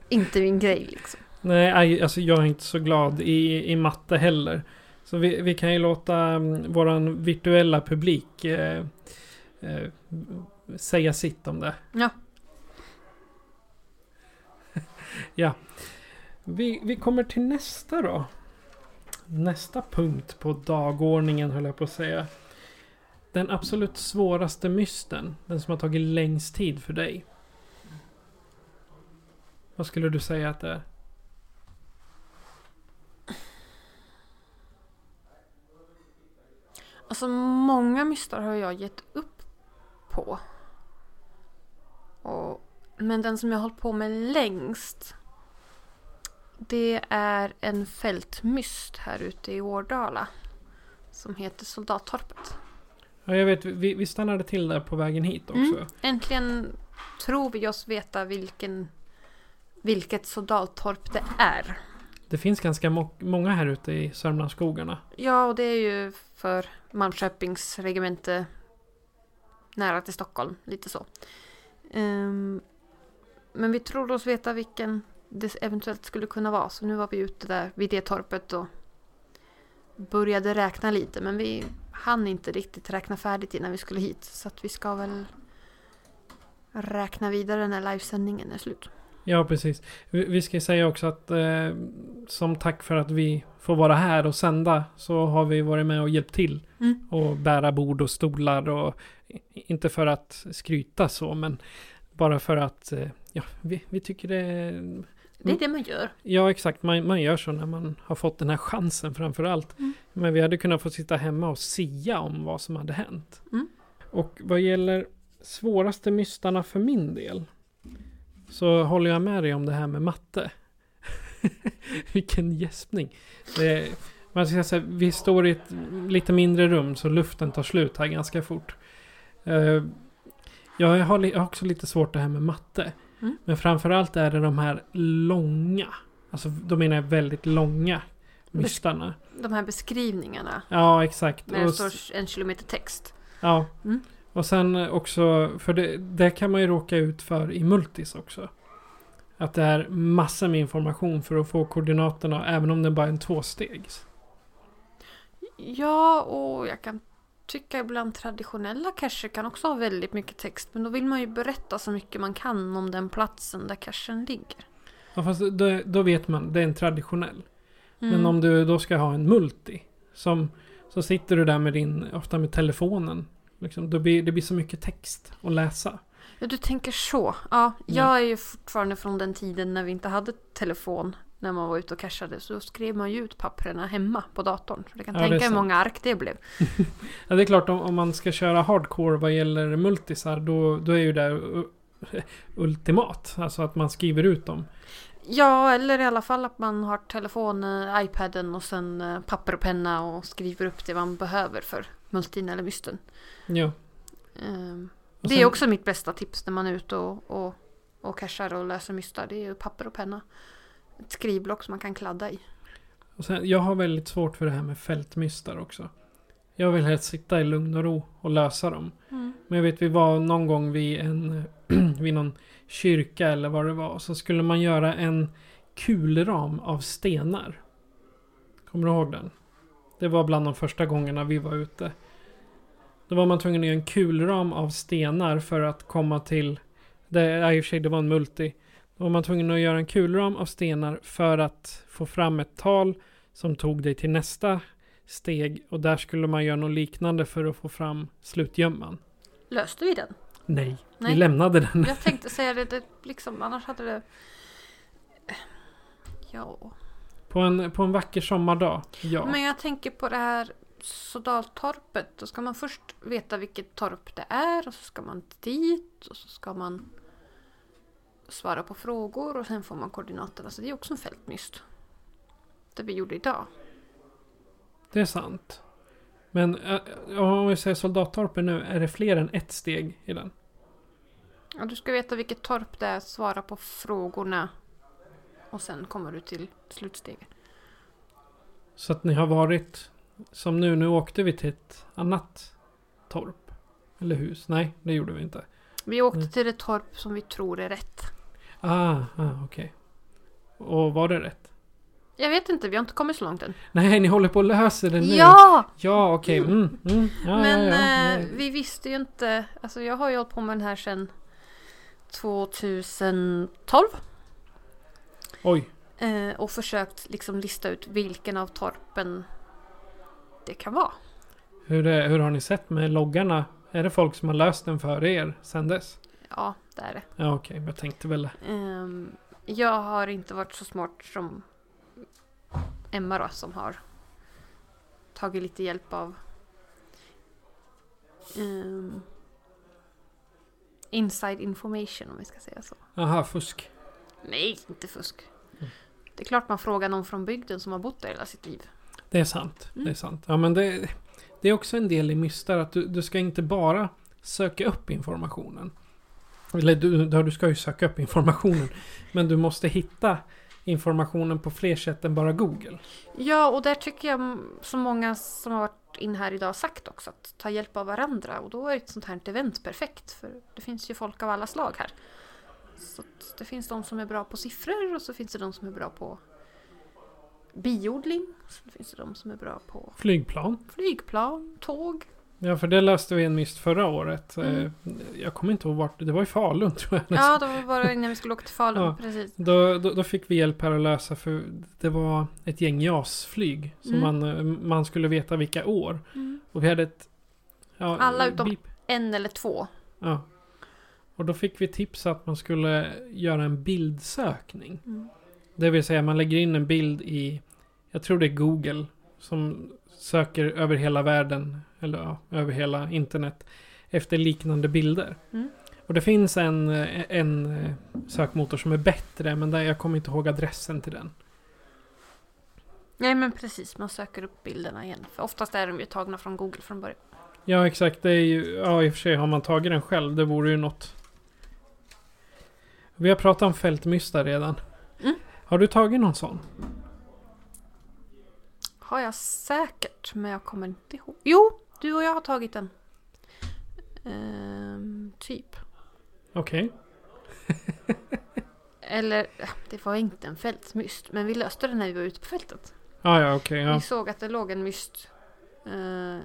inte min grej liksom. Nej, alltså jag är inte så glad i, i matte heller. Så vi, vi kan ju låta um, våran virtuella publik eh, eh, säga sitt om det. Ja. ja. Vi, vi kommer till nästa då. Nästa punkt på dagordningen höll jag på att säga. Den absolut svåraste mysten. Den som har tagit längst tid för dig. Vad skulle du säga att det är? Alltså många mystar har jag gett upp på. Och, men den som jag har hållit på med längst. Det är en fältmyst här ute i Årdala. Som heter Soldattorpet. Ja, jag vet. Vi, vi stannade till där på vägen hit också. Mm. Äntligen tror vi oss veta vilken, vilket soldattorp det är. Det finns ganska mo- många här ute i Sörmlandsskogarna. Ja, och det är ju för Malmköpings regemente nära till Stockholm, lite så. Ehm, men vi tror oss veta vilken det eventuellt skulle kunna vara, så nu var vi ute där vid det torpet och började räkna lite, men vi hann inte riktigt räkna färdigt innan vi skulle hit, så att vi ska väl räkna vidare när livesändningen är slut. Ja, precis. Vi, vi ska säga också att eh, som tack för att vi får vara här och sända så har vi varit med och hjälpt till. Mm. Och bära bord och stolar och inte för att skryta så, men bara för att eh, ja, vi, vi tycker det Det är det man gör. Ja, exakt. Man, man gör så när man har fått den här chansen framför allt. Mm. Men vi hade kunnat få sitta hemma och sia om vad som hade hänt. Mm. Och vad gäller svåraste mystarna för min del. Så håller jag med dig om det här med matte. Vilken gäspning. Det, man ska säga, vi står i ett lite mindre rum så luften tar slut här ganska fort. Eh, jag har, också lite svårt det här med matte. Mm. Men framförallt är det de här långa. Alltså då menar jag väldigt långa mystarna. De här beskrivningarna Ja, exakt. när det Och s- står en kilometer text. Ja. Mm. Och sen också, för det, det kan man ju råka ut för i multis också. Att det är massor med information för att få koordinaterna, även om det bara är en tvåstegs. Ja, och jag kan tycka ibland traditionella cacher kan också ha väldigt mycket text. Men då vill man ju berätta så mycket man kan om den platsen där cachen ligger. Ja, fast då, då vet man, det är en traditionell. Men Mm. om du då ska ha en multi. Som, så sitter du där med din, ofta med telefonen. Liksom, då blir, det blir så mycket text att läsa. Ja, du tänker så. Ja, jag Ja. är ju fortfarande från den tiden när vi inte hade telefon. När man var ute och cashade. Så skrev man ju ut papperna hemma på datorn. Så du kan Ja, det tänka hur många ark det blev. Ja, det är klart om, om man ska köra hardcore vad gäller multisar, då, då är ju det ultimat. Alltså att man skriver ut dem. Ja, eller i alla fall att man har telefonen, iPaden och sen eh, papper och penna och skriver upp det man behöver för multin eller mysten. Ja. Ehm, Och det är sen- också mitt bästa tips när man är ute och, och, och cashar och läser mystar. Det är ju papper och penna. Ett skrivblock som man kan kladda i. Och sen, jag har väldigt svårt för det här med fältmystar också. Jag vill helst sitta i lugn och ro och lösa dem. Men jag vet vi var någon gång vid en vid någon kyrka eller vad det var. Så skulle man göra en kulram av stenar. Kommer du ihåg den? Det var bland de första gångerna vi var ute. Då var man tvungen att göra en kulram av stenar för att komma till... Det, i och för sig, det var en multi. Då var man tvungen att göra en kulram av stenar för att få fram ett tal som tog dig till nästa steg. Och där skulle man göra något liknande för att få fram slutgömman. Löste vi den? Nej, vi Nej. lämnade den. Jag tänkte säga det, det liksom, annars hade det... Ja. På en, på en vacker sommardag, ja. Men jag tänker på det här Sodaltorpet. Då ska man först veta vilket torp det är och så ska man dit och så ska man svara på frågor och sen får man koordinaterna. Så det är också en fältmyst. Det vi gjorde idag. Det är sant. Men äh, om vi säger soldattorpen nu, är det fler än ett steg i den? Ja, du ska veta vilket torp det är, svara på frågorna. Och sen kommer du till slutsteget. Så att ni har varit, som nu, nu åkte vi till ett annat torp. Eller hus. Nej, det gjorde vi inte. Vi åkte Mm. till ett torp som vi tror är rätt. Ah, ah okej. Och var det rätt? Jag vet inte, vi har inte kommit så långt än. Nej, ni håller på att lösa det nu. Ja! Ja, okej. Mm, mm. Ja, Men ja, ja. eh, vi visste ju inte. Alltså jag har ju hållit på med den här sedan 2012. Oj. Eh, och försökt liksom lista ut vilken av torpen det kan vara. Hur, är, hur har ni sett med loggarna? Är det folk som har löst den för er sen dess? Ja, det är det. Ja, okej. Jag tänkte väl. Ehm, jag har inte varit så smart som Emma då, som har tagit lite hjälp av ehm, inside information om vi ska säga så. Aha, fusk. Nej, inte fusk. Det är klart man frågar någon från bygden som har bott där hela sitt liv. Det är sant. Mm. Det är sant. Ja, men det, det är också en del i mystar att du, du ska inte bara söka upp informationen. Eller du, du ska ju söka upp informationen. men du måste hitta informationen på fler sätt än bara Google. Ja, och där tycker jag m- så många som har varit in här idag sagt också att ta hjälp av varandra. Och då är ett sånt här event perfekt. För det finns ju folk av alla slag här. Så det finns de som är bra på siffror och så finns det de som är bra på biodling. Så finns det de som är bra på Flygplan. flygplan, tåg. Ja, för det löste vi en myst förra året. Mm. Eh, Jag kommer inte ihåg vart. Det var i Falun tror jag. Ja, det var bara innan vi skulle åka till Falun. Ja. Precis. Då, då, då fick vi hjälp här att lösa för det var ett gäng JAS-flyg. Som Mm. man, eh, man skulle veta vilka år. Och vi hade ett... Ja, Alla utom- beep. En eller två. Ja. Och då fick vi tips att man skulle göra en bildsökning. Det vill säga man lägger in en bild i, jag tror det är Google, som söker över hela världen, eller ja, över hela internet, efter liknande bilder. Mm. Och det finns en, eh, en eh, sökmotor som är bättre, men där jag kommer inte ihåg adressen till den. Nej men precis, man söker upp bilderna igen. För oftast är de ju tagna från Google från början. Ja, exakt. Det är ju, ja, i och för sig har man tagit den själv, det vore ju något. Vi har pratat om fältmysta redan. Har du tagit någon sån? Har jag säkert, men jag kommer inte ihåg. Jo, du och jag har tagit den. Ehm, typ. Okej. Eller, det var inte en fältmyst. Men vi löste det när vi var ute på fältet. Ah, ja, okej. ja. Vi såg att det låg en myst. Eh,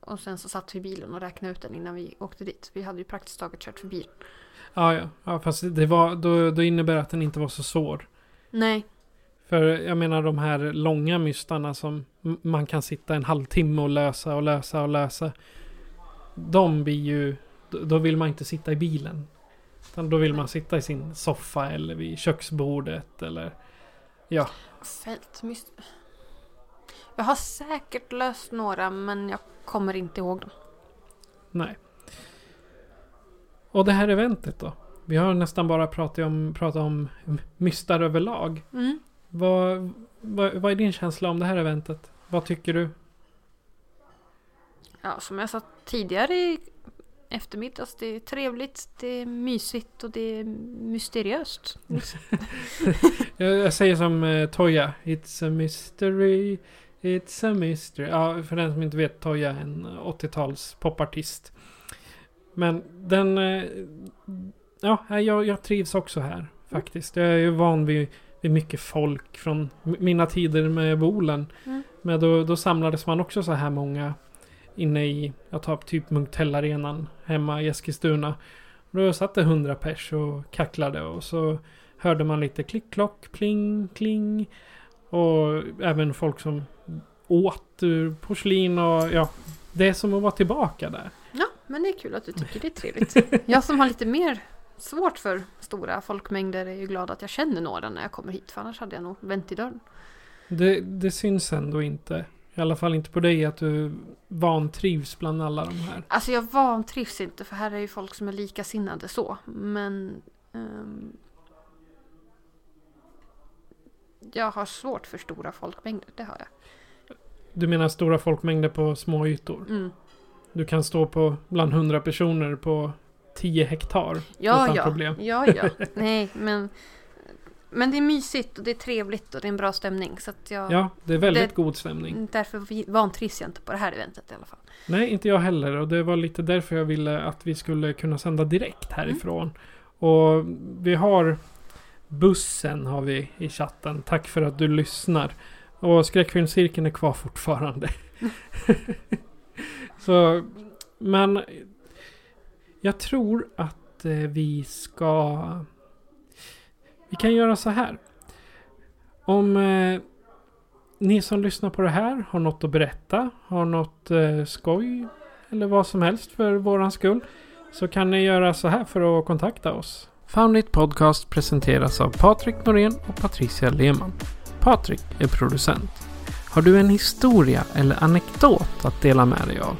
och sen så satt vi i bilen och räknade ut den innan vi åkte dit. Vi hade ju praktiskt taget kört förbi den. Ah, ja. ja, fast det var, då, då innebär det att den inte var så svår. Nej, För jag menar de här långa mystarna som man kan sitta en halvtimme och lösa och lösa och lösa. De blir ju... då- Då vill man inte sitta i bilen. Utan då vill man sitta i sin soffa eller vid köksbordet eller... Ja, fältmyst. Jag har säkert löst några men jag kommer inte ihåg dem. nej. Och det här eventet då? Vi har nästan bara pratat om, pratat om mystar överlag. Mm. Vad, vad, vad är din känsla om det här eventet? Vad tycker du? Ja, som jag sa tidigare i eftermiddags. Det är trevligt, det är mysigt och det är mysteriöst. Jag, säger som eh, Toya. It's a mystery. It's a mystery. Ja, för den som inte vet. Toya är en 80-tals popartist. Men den... Ja, jag, jag trivs också här. Faktiskt. Jag är ju van vid, vid mycket folk från mina tider med Bolen. Mm. Men då, då samlades man också så här många inne i, jag tar typ Munktellarenan hemma i Eskilstuna. Då satt det hundra pers och kacklade och så hörde man lite klick, klock, pling, kling. Och även folk som åt ur porslin och ja, det är som att vara tillbaka där. Ja, men det är kul att du tycker det är trevligt. Jag som har lite mer svårt för stora folkmängder är ju glad att jag känner några när jag kommer hit. För annars hade jag nog vänt i dörren. Det, det syns ändå inte, i alla fall inte på dig, att du vantrivs bland alla de här. Alltså jag vantrivs inte för här är ju folk som är likasinnade så. Men ehm, jag har svårt för stora folkmängder, det har jag. Du menar stora folkmängder på små ytor? Mm. Du kan stå på bland 100 personer på 10 hektar Ja, utan ja. problem. Ja, ja. Nej, men... Men det är mysigt och det är trevligt och det är en bra stämning. Så jag, Ja, det är väldigt Det- god stämning. Därför vantrivs jag inte på det här eventet i alla fall. Nej, inte jag heller. Och det var lite därför jag ville att vi skulle kunna sända direkt härifrån. Och vi har bussen har vi i chatten. Tack för att du lyssnar. Och skräckfilmscirkeln är kvar fortfarande. Så, men jag tror att eh, vi ska... Vi kan göra så här. Om eh, ni som lyssnar på det här har något att berätta, har något eh, skoj eller vad som helst för våran skull. Så kan ni göra så här för att kontakta oss. Foundit Podcast presenteras av Patrik Norén och Patricia Lehmann. Patrik är producent. Har du en historia eller anekdot att dela med dig av?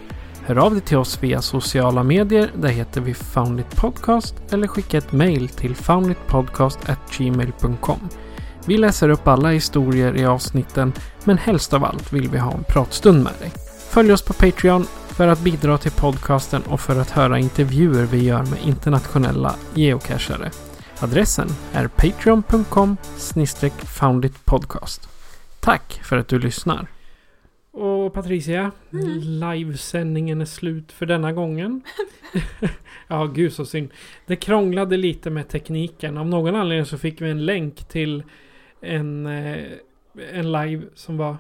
Hör av dig till oss via sociala medier. Där heter vi Foundit Podcast eller skicka ett mail till founditpodcast.gmail.com. Vi läser upp alla historier i avsnitten men helst av allt vill vi ha en pratstund med dig. Följ oss på Patreon för att bidra till podcasten och för att höra intervjuer vi gör med internationella geocachare. Adressen är patreon.com founditpodcast. Tack för att du lyssnar. Och Patricia, livesändningen är slut för denna gången. ja, gud så synd. Det krånglade lite med tekniken. Av någon anledning så fick vi en länk till en, eh, en live som var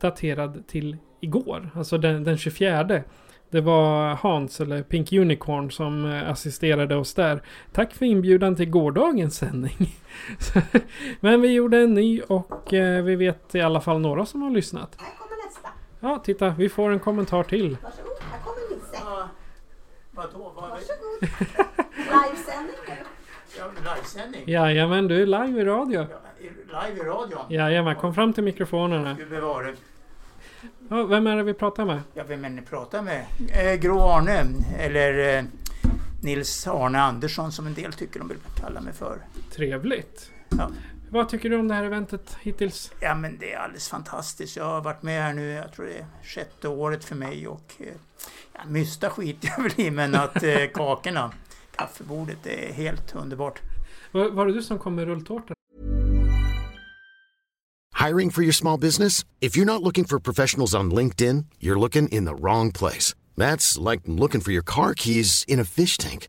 daterad till igår. Alltså den, den 24. Det var Hans, eller Pink Unicorn, som eh, assisterade oss där. Tack för inbjudan till gårdagens sändning. Men vi gjorde en ny och eh, vi vet i alla fall några som har lyssnat. Ja, titta, vi får en kommentar till. Varsågod, här kommer Nisse. Vadå? Vad, Varsågod. Livesändning nu. ja, livesändning? Jajamän, du är live i radio. Ja, i- live i radion? Jajamän, kom fram till mikrofonerna. Gud bevare. Ja, vem är det vi pratar med? Ja, vem är det ni pratar med? Eh, Grå Arne, eller eh, Nils Arne Andersson som en del tycker de vill kalla mig för. Trevligt. Ja. Vad tycker du om det här eventet hittills? Ja men det är alldeles fantastiskt. Jag har varit med här nu, jag tror det är sjätte året för mig och eh, ja, mysta skiter jag väl i men att eh, kakorna, kaffebordet, det är helt underbart. Var, var det du som kom med rulltårtan? Hiring for your small business? If you're not looking for professionals on LinkedIn, you're looking in the wrong place. That's like looking for your car keys in a fish tank.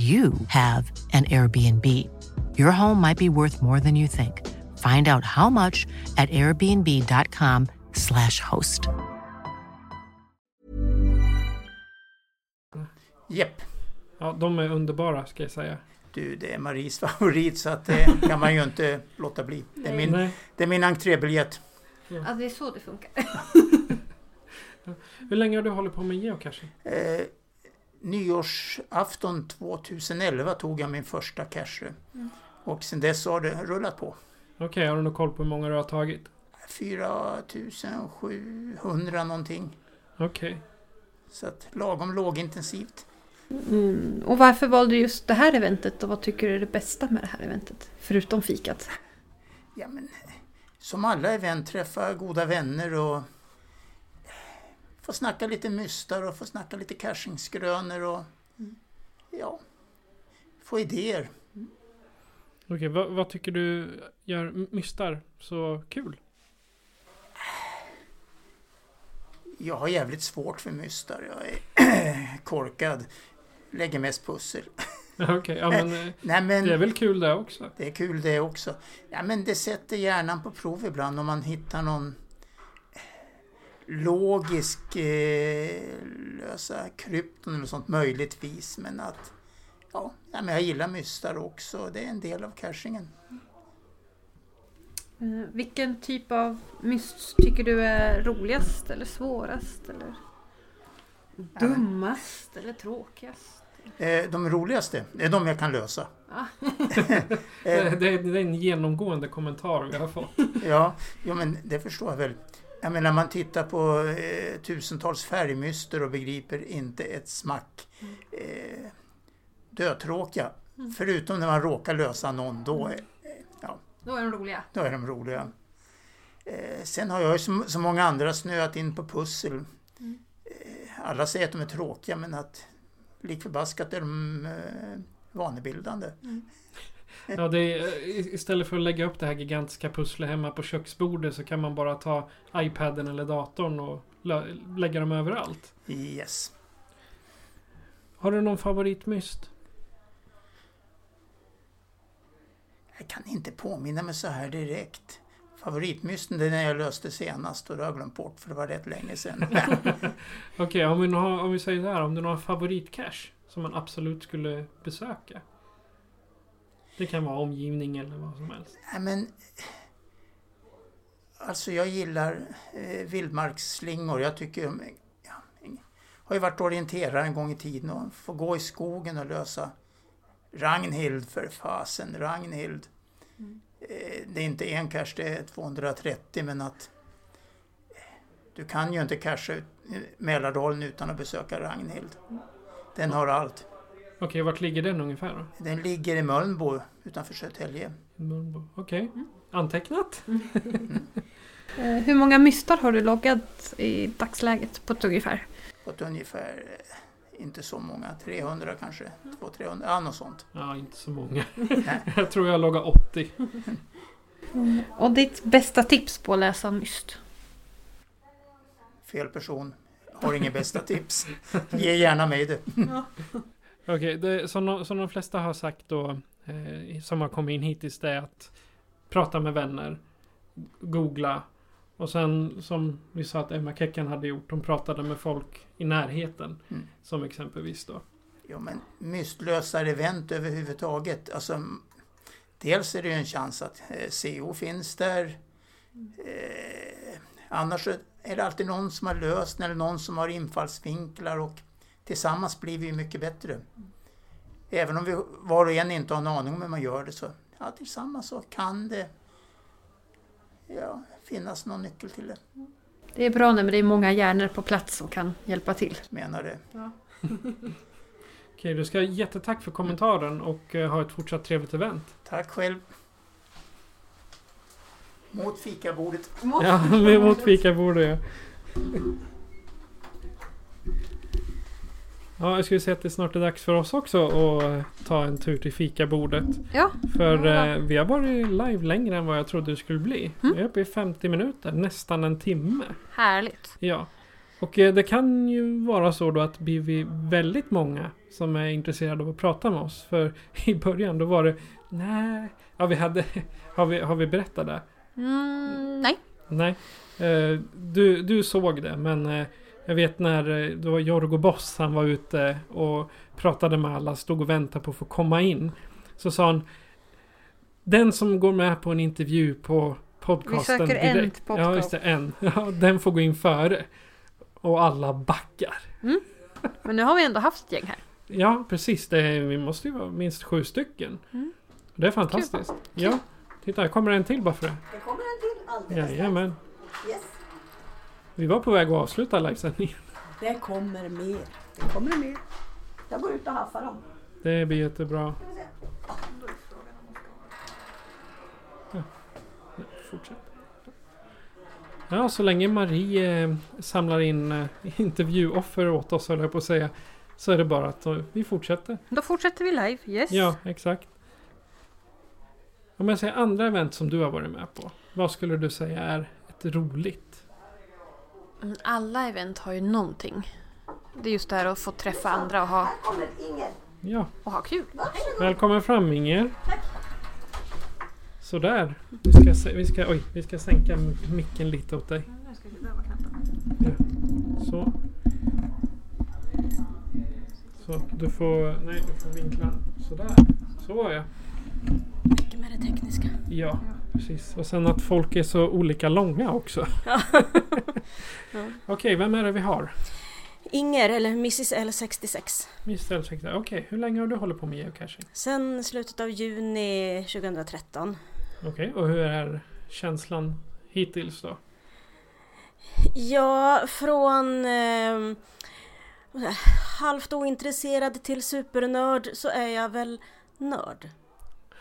you have an Airbnb. Your home might be worth more than you think. Find out how much at airbnb.com/slash host. Jepp, Ja, de är underbara ska jag säga. du det är Maries favorit så att det kan man ju inte låta bli. Det är min, Nej. det är min entrébiljett. Ja, det är så det funkar. Hur länge har du hållit på med geocaching? Eh, nyårsafton 2011 tog jag min första cache. Och sen dess har det rullat på. Okej, har du någon koll på hur många du har tagit? 4700 någonting. Okej. Så att lagom lågintensivt. Mm. Och varför valde du just det här eventet och vad tycker du är det bästa med det här eventet? Förutom fikat. Ja, men, som alla event, träffa goda vänner och få snacka lite mystar och få snacka lite cachingsgrönor och ja, få idéer. Okej, vad, vad tycker du gör mystar så kul? Jag har jävligt svårt för mystar. Jag är korkad. lägger mest pussel. Okej, ja men, Nej, men det är väl kul det också? det är kul det också. Ja, men det sätter hjärnan på prov ibland om man hittar någon logisk eh, lösa krypton eller sånt möjligtvis. Men att ja, ja, men jag gillar mystar också. Det är en del av cachingen. Eh, vilken typ av myst tycker du är roligast eller svårast? Eller dummast eller tråkigast? Eh, de roligaste är de jag kan lösa. Det, Eh, det, är- det är en genomgående kommentar vi har fått. Ja, jo, men det förstår jag väl. Jag menar, man tittar på eh, tusentals färgmyster och begriper inte ett smack. Eh, dötråkiga. Förutom när man råkar lösa någon, då, är- Då är de roliga. då är de roliga. Eh, sen har jag ju så, så många andra snöat in på pussel. Eh, alla säger att de är tråkiga, men att lik förbaskat är de eh, vanebildande. Ja, det är, i- istället för att lägga upp det här gigantiska pusslet hemma på köksbordet så kan man bara ta iPaden eller datorn och lägga dem överallt. Yes. Har du någon favoritmyst? Jag kan inte påminna mig så här direkt. Favoritmysten det är när jag löste senast och det har jag glömt bort för det var rätt länge sedan. Okej, om, vi nu har- om vi säger så här. Om du har en favoritcache som man absolut skulle besöka? Det kan vara omgivning eller vad som helst. Nej, men, alltså jag gillar eh, vildmarksslingor. Jag tycker om, ja, har ju varit orienterare en gång i tiden och får gå i skogen och lösa Ragnhild för fasen, Ragnhild. Eh, det är inte en cache, det är 230 men att eh, du kan ju inte casha ut eh, Mälardalen utan att besöka Ragnhild. Den har allt. Okej, vart ligger den ungefär då? Den ligger i Mölnbo utanför Södertälje. I Mölnbo. Okej. Antecknat? Eh, hur många mystar har du loggat i dagsläget på ett ungefär? På ett ungefär, eh, inte så många, 300 kanske, 200-300, ja något sånt. Ja, inte så många. Jag tror jag loggar 80. Och ditt bästa tips på att läsa myst? Fel person, har inget bästa tips. Ge gärna mig det. Okej, det som, de- som de flesta har sagt då, eh, som har kommit in hittills, det är att prata med vänner, googla och sen som vi sa att Emma Keckan hade gjort, hon pratade med folk i närheten. Mm. Som exempelvis då. Jo men mystlösar event överhuvudtaget. Alltså, dels är det ju en chans att eh, CO finns där. Eh, annars är det alltid någon som har löst eller någon som har infallsvinklar och tillsammans blir vi mycket bättre. Även om vi var och en inte har en aning om hur man gör det så ja, tillsammans så kan det ja, finnas någon nyckel till det, Det är bra när det är många hjärnor på plats som kan hjälpa till. menar det. Okej, du ska jättetack för kommentaren och eh, ha ett fortsatt trevligt event. Tack själv. Mot fikabordet. Ja, med mot fikabordet ja. Ja, jag skulle säga att det snart är dags för oss också att eh, ta en tur till fikabordet. Ja, För Ja. eh, vi har varit live längre än vad jag trodde det skulle bli. Vi är uppe i 50 minuter, nästan en timme. härligt. Ja. Och eh, det kan ju vara så då att blir vi väldigt många som är intresserade av att prata med oss. För i början då var det nej, ja vi hade, har vi, har vi berättat det? Mm, nej. Nej. Du, du såg det men jag vet när eh, då Jorgo Boss han var ute och pratade med alla, stod och väntade på att få komma in. Så sa han Den som går med på en intervju på podcasten Vi söker en direkt. podcast. Ja, just det, en. Ja, den får gå in före. Och alla backar. Men nu har vi ändå haft ett gäng här. Ja, precis. Det, är- vi måste ju vara minst sju stycken. Mm. Det är fantastiskt. Ja, titta här kommer en till bara för det. Det kommer en till alldeles Jajamän. Yes. Vi var på väg att avsluta livesändningen. Det kommer mer. Det kommer mer. Jag går ut och haffar dem. Det blir jättebra. Ja, fortsätt. Ja, så länge Marie eh, samlar in eh, intervjuoffer åt oss, höll jag på att säga. Så är det bara att eh, vi fortsätter. Då fortsätter vi live. Yes. Ja, exakt. Om jag säger andra event som du har varit med på. Vad skulle du säga är ett roligt? Alla event har ju någonting Det är just det här att få träffa andra och ha, Ja, och ha kul. välkommen fram Inger. Sådär. Vi ska, se- vi ska, oj, vi ska sänka m- micken lite åt dig. Ja. Så. Så, du får, nej du får vinkla sådär. Så ja. Mycket med det tekniska. Ja, precis. Och sen att folk är så olika långa också. Ja. Okej, vem är det vi har? Inger, eller Mrs L66. Mr. L60. Okej, hur länge har du hållit på med geocaching? Sen slutet av juni 2013. Okej, och hur är känslan hittills då? Ja, från eh, halvt ointresserad till supernörd så är jag väl nörd.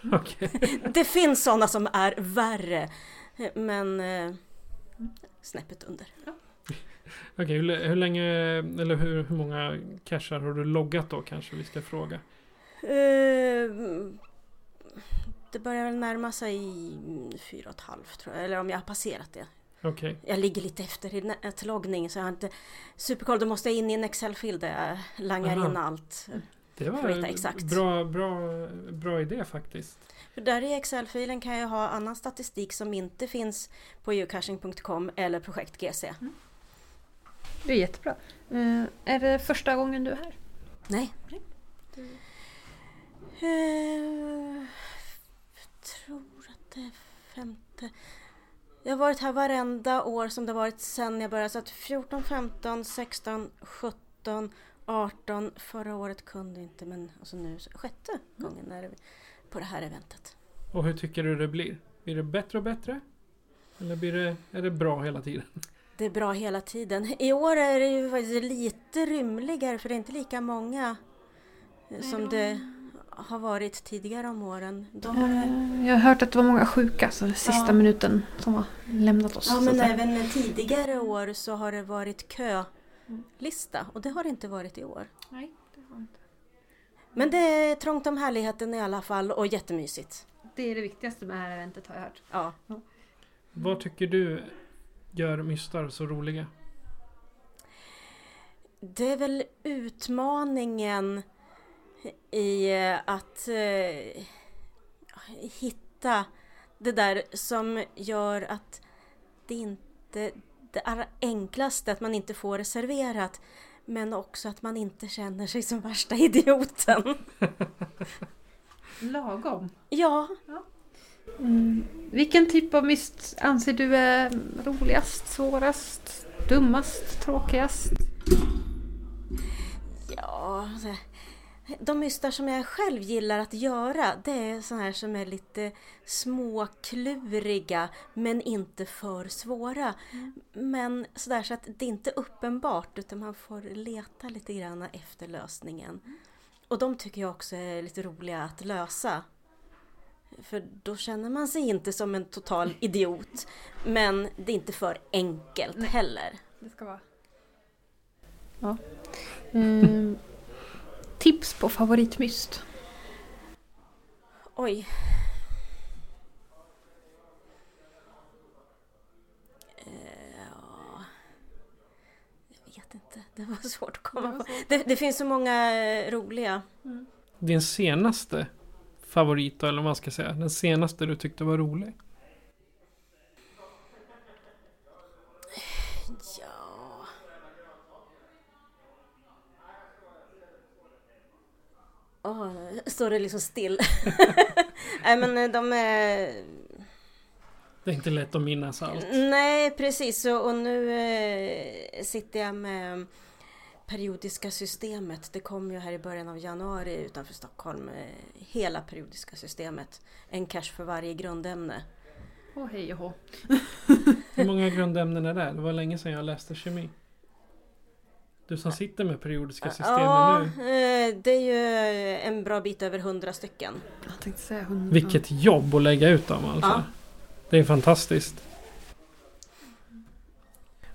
Okej. Det finns sådana som är värre. Men eh, snäppet under. Okej, hur, hur länge, eller hur, hur många cashar har du loggat då kanske vi ska fråga? Eh, det börjar väl närma sig fyra och ett halvt tror jag. Eller om jag har passerat det. Okej. Jag ligger lite efter i nätloggning så jag har inte superkoll. Då måste jag in i en Excel-fil där jag langar Aha. in allt. Det var exakt. bra, bra, bra idé faktiskt. För där i Excel-filen kan jag ha annan statistik som inte finns på geocaching.com eller projekt GC. Det är jättebra. Eh, är det första gången du är här? Nej. Eh, tror att det är femte. Jag har varit här varenda år som det varit sen jag började. Så att 14, 15, 16, 17, 18. Förra året kunde inte men alltså nu sjätte gången är det på det här eventet. Och hur tycker du det blir? Blir det bättre och bättre? Eller blir det, är det bra hela tiden? Det är bra hela tiden. I år är det ju faktiskt lite rymligare för det är inte lika många eh, som det har varit tidigare om åren. De Eh, jag har hört att det var många sjuka så sista Ja. minuten som har lämnat oss. Ja men även tidigare år så har det varit kölista och det har det inte varit i år. Nej, det var inte. Men det är trångt om härligheten i alla fall och jättemysigt. Det är det viktigaste med det här eventet har jag hört. Ja. Vad tycker du gör mystar så roliga? Det är väl utmaningen i att eh, hitta det där som gör att det inte det allra enklaste att man inte får det serverat men också att man inte känner sig som värsta idioten. Lagom. Ja, Mm. Vilken typ av myst anser du är roligast, svårast, dummast, tråkigast? Ja, så här, de mystar som jag själv gillar att göra det är sådana här som är lite småkluriga men inte för svåra. Men sådär så att det inte är uppenbart utan man får leta lite grann efter lösningen. Och de tycker jag också är lite roliga att lösa. För då känner man sig inte som en total idiot. Men det är inte för enkelt heller. Det ska vara. Ja. Mm. Tips på favoritmyst? Oj. Eh, ja. Jag vet inte. Det var svårt att komma på. Det, det finns så många eh, roliga. Din senaste favorit eller vad man ska säga. Den senaste du tyckte var rolig. Ja. Åh, står det liksom still. Nej men eh, de är... Det är inte lätt att minnas allt. Nej precis och, och nu eh, sitter jag med periodiska systemet. Det kom ju här i början av januari utanför Stockholm. Eh, hela periodiska systemet. En cache för varje grundämne. Åh hej och hå. Hur många grundämnen är det? Det var länge sedan jag läste kemi. Du som sitter med periodiska systemen ja, nu. eh, det är ju en bra bit över hundra stycken. Jag tänkte säga hundra. Vilket jobb att lägga ut dem alltså. Ja. Det är fantastiskt.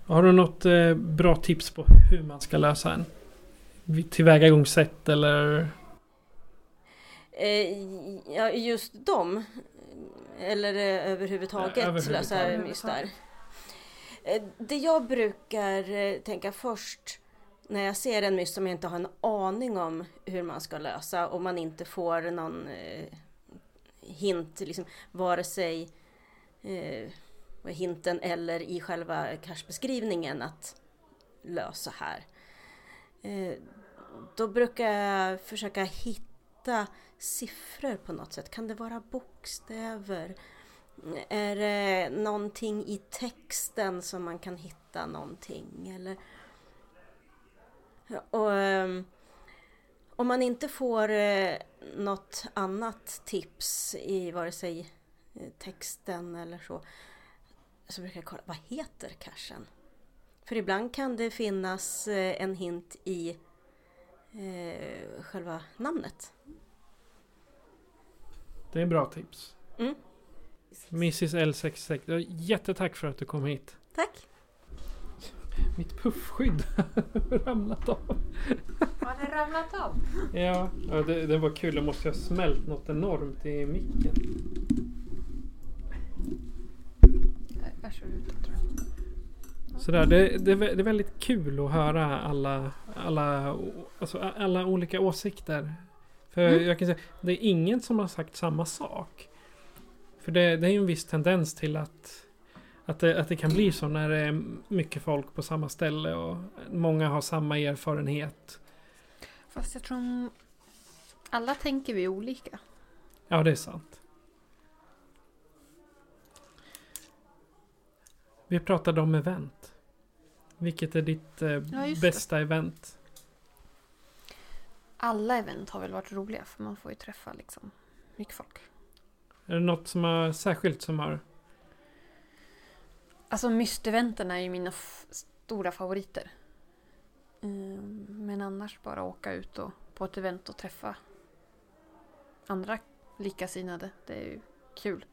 Har du något eh, bra tips på hur man ska lösa en? Tillvägagångssätt eller? Eh, ja, just dem. Eller överhuvudtaget Ja, överhuvudtaget. lösa mystar. Eh, Det jag brukar tänka först när jag ser en myst som jag inte har en aning om hur man ska lösa och man inte får någon eh, hint, liksom, vare sig eh, hinten eller i själva cashbeskrivningen att lösa här. Eh, då brukar jag försöka hitta siffror på något sätt. Kan det vara bokstäver? Är det någonting i texten som man kan hitta någonting? Eller... Och, um, om man inte får uh, något annat tips i vare sig uh, texten eller så, så brukar jag kolla, vad heter cachen? För ibland kan det finnas uh, en hint i själva namnet. Det är bra tips. Mm. Mrs L66. Jättetack för att du kom hit. Tack. Mitt puffskydd har ramlat av. Har det ramlat av? Ja, ja det, det, var kul. Det måste ha smält något enormt i micken. Sådär, det, det, det är väldigt kul att höra alla, alla, alltså alla olika åsikter. För mm. jag kan säga, det är ingen som har sagt samma sak. För det, det är ju en viss tendens till att, att, det, att det kan bli så när det är mycket folk på samma ställe och många har samma erfarenhet. Fast jag tror alla tänker vi olika. Ja, det är sant. Vi pratade om event. Vilket är ditt eh, ja, bästa det. event? Alla event har väl varit roliga för man får ju träffa liksom mycket folk. Är det något som är särskilt som har... Alltså mysteventen är ju mina stora favoriter. Mm, men annars bara åka ut och, på ett event och träffa andra likasinnade. Det är ju kul.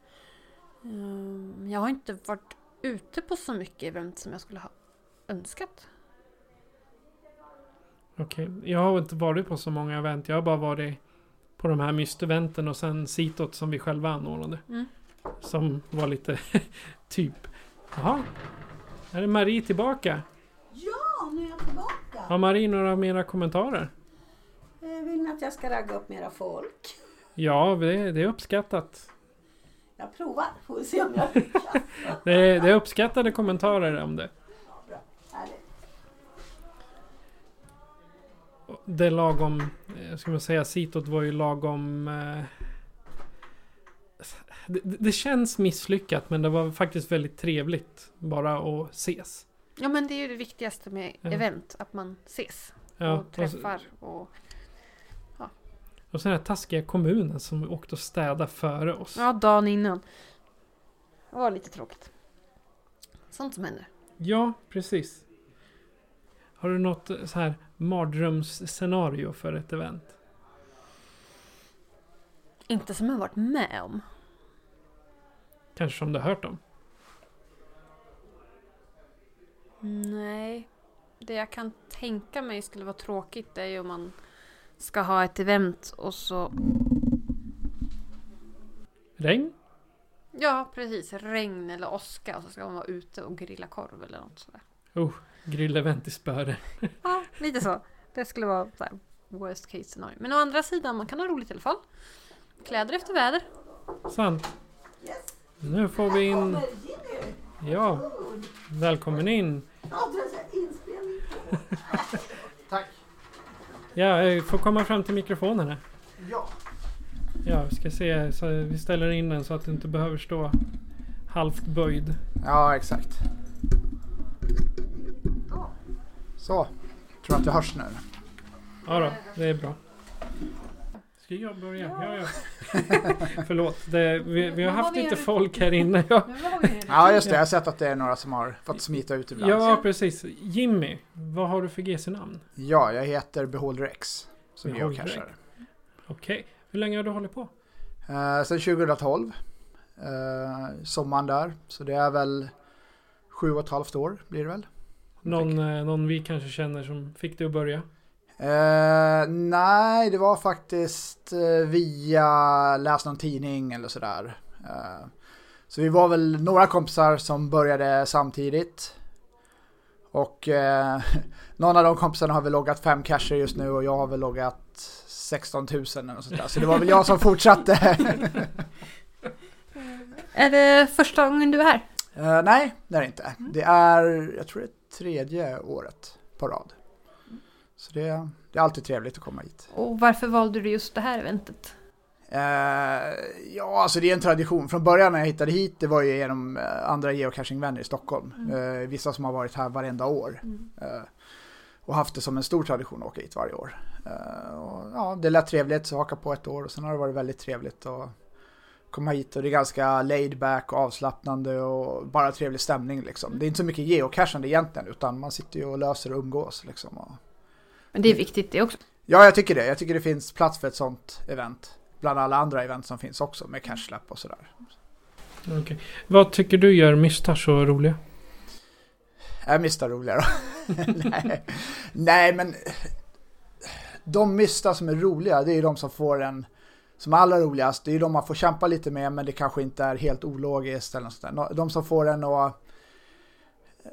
Mm, jag har inte varit ute på så mycket event som jag skulle ha önskat. Okej, okay. jag har inte varit på så många event. Jag har bara varit på de här mysteventen och sen sitot som vi själva anordnade. Mm. Som var lite typ. Jaha. Är det Marie tillbaka? Ja, nu är jag tillbaka. Har Marie några mera kommentarer? Eh, vill ni att jag ska ragga upp mera folk? Ja, det, det är uppskattat. Jag provar, får vi se om jag lyckas. det, är, det är uppskattade kommentarer om det. det lagom, eh, ska man säga, sitot var ju lagom... Eh, det, det, känns misslyckat men det var faktiskt väldigt trevligt bara att ses. Ja men det är ju det viktigaste med ja. event, att man ses. Ja, och träffar och... Ja. Och sen den här taskiga kommunen som åkte och städade före oss. Ja, dagen innan. Det var lite tråkigt. Sånt som händer. Ja, precis. Har du något så här mardrömsscenario för ett event? Inte som jag varit med om. Kanske som du har hört om? Nej. Det jag kan tänka mig skulle vara tråkigt är ju om man ska ha ett event och så... Regn? Ja, precis. Regn eller åska och så ska man vara ute och grilla korv eller något sådär. Oh, grillevent i Spöre. ja, lite så. Det skulle vara så här, worst case scenario. Men å andra sidan, man kan ha roligt i alla fall. Kläder efter väder. Sant. Nu får vi in... Ja, välkommen in. Tack. Ja, jag får komma fram till mikrofonen här. Ja. Ja, vi ska se så vi ställer in den så att du inte behöver stå halvt böjd. Ja, exakt. Så, tror att det hörs nu? Ja då, det är bra. Ska jag börja? Ja, ja. Förlåt, det, vi, vi, har haft lite folk här inne. Ja, ja just det. Jag har sett att det är några som har fått smita ut ibland. Ja, precis. Jimmy, vad har du för GC-namn? Ja, jag heter Beholder X. Som geocachare. Okej. Okay. Hur länge har du hållit på? Uh, sen 2012. Uh, sommaren där. Så det är väl sju och ett halvt år blir det väl. Någon, eh, någon vi kanske känner som fick dig att börja? Eh, nej, det var faktiskt eh, via läs någon tidning eller sådär. Eh, så vi var väl några kompisar som började samtidigt. Och eh, någon av de kompisarna har väl loggat fem cacher just nu och jag har väl loggat 16 000 eller något sånt där. Så det var väl jag som fortsatte. Är det första gången du är här? Eh, nej, det är det inte. Det är, jag tror det är tredje året på rad. Så det, det är alltid trevligt att komma hit. Och varför valde du just det här eventet? Eh, ja, alltså det är en tradition. Från början när jag hittade hit, det var ju genom eh, andra geocachingvänner i Stockholm. Eh, vissa som har varit här varenda år. Eh, och haft det som en stor tradition att åka hit varje år. Eh, och, ja, det lät trevligt, så haka på ett år och sen har det varit väldigt trevligt att komma hit och det är ganska laid back och avslappnande och bara trevlig stämning liksom. Det är inte så mycket geocachande egentligen utan man sitter ju och löser och umgås liksom. Och... Men det är viktigt det också. Ja, jag tycker det. Jag tycker det finns plats för ett sånt event. Bland alla andra event som finns också med cashlap och sådär. Okej. Vad tycker du gör Mystar så roliga? Är Mysta roliga då? Nej. Nej, men de Mysta som är roliga, det är ju de som får en som är allra roligast. Det är ju de man får kämpa lite med, men det kanske inte är helt ologiskt eller något sånt där. De som får en att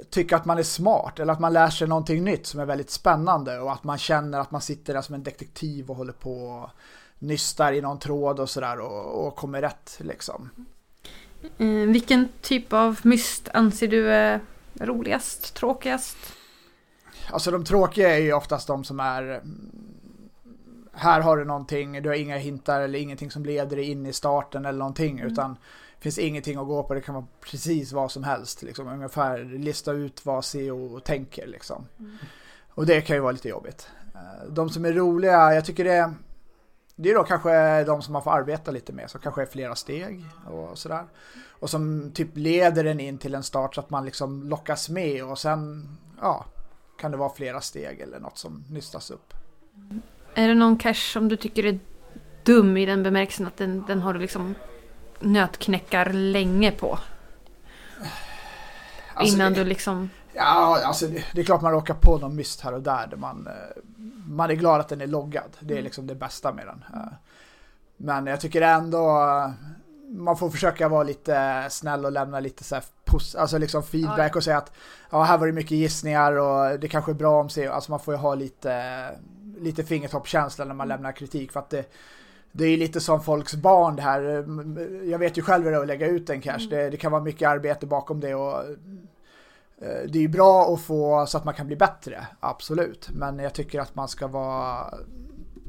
tycka att man är smart eller att man lär sig någonting nytt som är väldigt spännande och att man känner att man sitter där som en detektiv och håller på och nystar i någon tråd och sådär och, och kommer rätt liksom. Eh, vilken typ av myst anser du är roligast, tråkigast? Alltså de tråkiga är ju oftast de som är mm, här har du någonting, du har inga hintar eller ingenting som leder dig in i starten eller någonting Mm. utan finns ingenting att gå på, det kan vara precis vad som helst liksom, ungefär lista ut vad CEO tänker liksom. Och det kan ju vara lite jobbigt. Eh, De som är roliga, jag tycker det det är då kanske de som man får arbeta lite med, som kanske är flera steg och sådär. Och som typ leder en in till en start så att man liksom lockas med och sen, ja, kan det vara flera steg eller något som nystas upp. Är det någon cache som du tycker är dum i den bemärkelsen att den, den har du liksom nötknäckar länge på? Alltså, Innan du liksom... Ja, alltså det, det är klart man råkar på någon myst här och där, där man, eh, man är glad att den är loggad. Det är liksom det bästa med den. Eh, Men jag tycker ändå eh, man får försöka vara lite snäll och lämna lite så här alltså liksom feedback och säga att ja, här var det mycket gissningar och det kanske är bra om sig. Alltså man får ju ha lite, lite fingertoppkänsla när man lämnar kritik för att det, det är lite som folks barn det här. Jag vet ju själv hur det är att lägga ut en cache. Det, det kan vara mycket arbete bakom det och eh, det är ju bra att få så att man kan bli bättre, absolut. Men jag tycker att man ska vara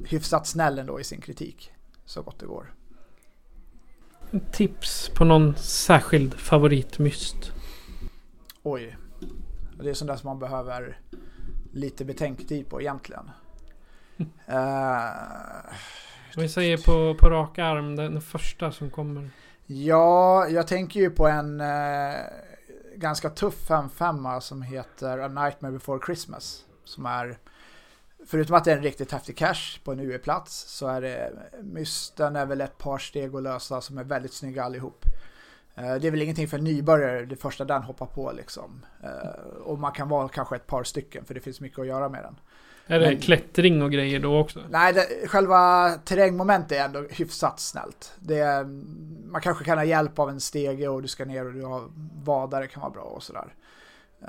hyfsat snäll ändå i sin kritik, så gott det går. Tips på någon särskild favoritmyst? Oj, det är sånt där som man behöver lite betänketid på egentligen. Eh, Om vi säger på, på rak arm, den, första som kommer. Ja, jag tänker ju på en eh, ganska tuff 5-5 som heter A Nightmare Before Christmas. Som är, förutom att det är en riktigt häftig cash på en UE-plats, så är det, mysten är väl ett par steg att lösa som är väldigt snygga allihop. Eh, det är väl ingenting för en nybörjare, det första den hoppar på liksom. Eh, och man kan vara kanske ett par stycken, för det finns mycket att göra med den. Är det klättring och grejer då också? Nej, det, själva terrängmomentet är ändå hyfsat snällt. Det man kanske kan ha hjälp av en stege och du ska ner och du har vadare kan vara bra och sådär.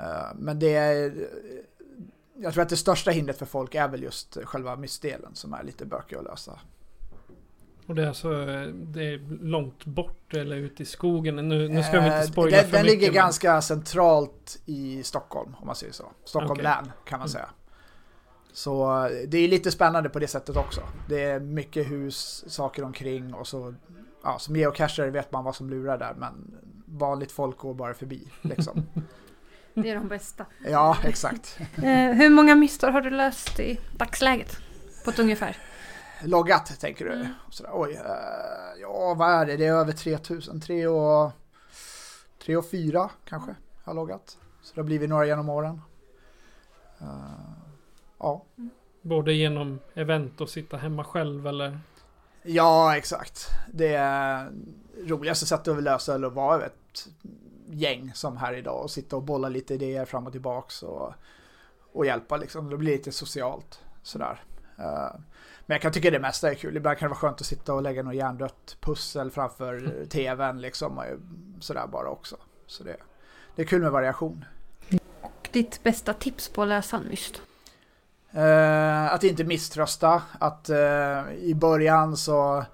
Eh, Men det är... Jag tror att det största hindret för folk är väl just själva missdelen som är lite bökig att lösa. Och det är alltså eh, det är långt bort eller ute i skogen. Nu, nu ska vi Eh, inte spoila Den, för den mycket. ligger men- ganska centralt i Stockholm om man säger så. Stockholm Okej. län kan man Mm. säga. Så eh, det är lite spännande på det sättet också. Det är mycket hus, saker omkring och så ja, som geocachare vet man vad som lurar där men vanligt folk går bara förbi liksom. Det är de bästa. Ja, exakt. Eh, hur många mystar har du löst i dagsläget? På ett ungefär? Loggat tänker du? Sådär, oj, eh, ja vad är det? Det är över 3000. 3 och, 3 och 4 kanske har loggat. Så det har blivit några genom åren. Ja. Både genom event och sitta hemma själv eller? Ja, exakt. Det är roligaste sättet att lösa eller att vara ett gäng som här idag och sitta och bolla lite idéer fram och tillbaks och, och hjälpa liksom. Det blir lite socialt sådär. Eh, Men jag kan tycka det mesta är kul. Ibland kan det vara skönt att sitta och lägga något hjärndött pussel framför tvn liksom. och Sådär bara också. Så det, det är kul med variation. ditt bästa tips på att lösa en myst? Eh, att inte misströsta. Att eh, i början så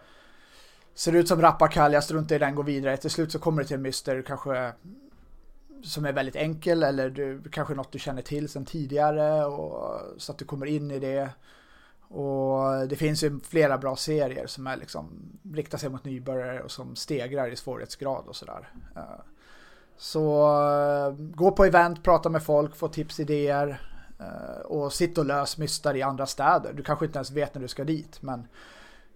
ser det ut som rappakalja, strunta i den, gå vidare. Till slut så kommer det till en myster kanske som är väldigt enkel eller du kanske något du känner till sedan tidigare och, så att du kommer in i det. Och det finns ju flera bra serier som är liksom riktar sig mot nybörjare och som stegrar i svårighetsgrad och sådär. Eh, så eh, gå på event, prata med folk, få tips, idéer och sitt och lös mystar i andra städer. Du kanske inte ens vet när du ska dit men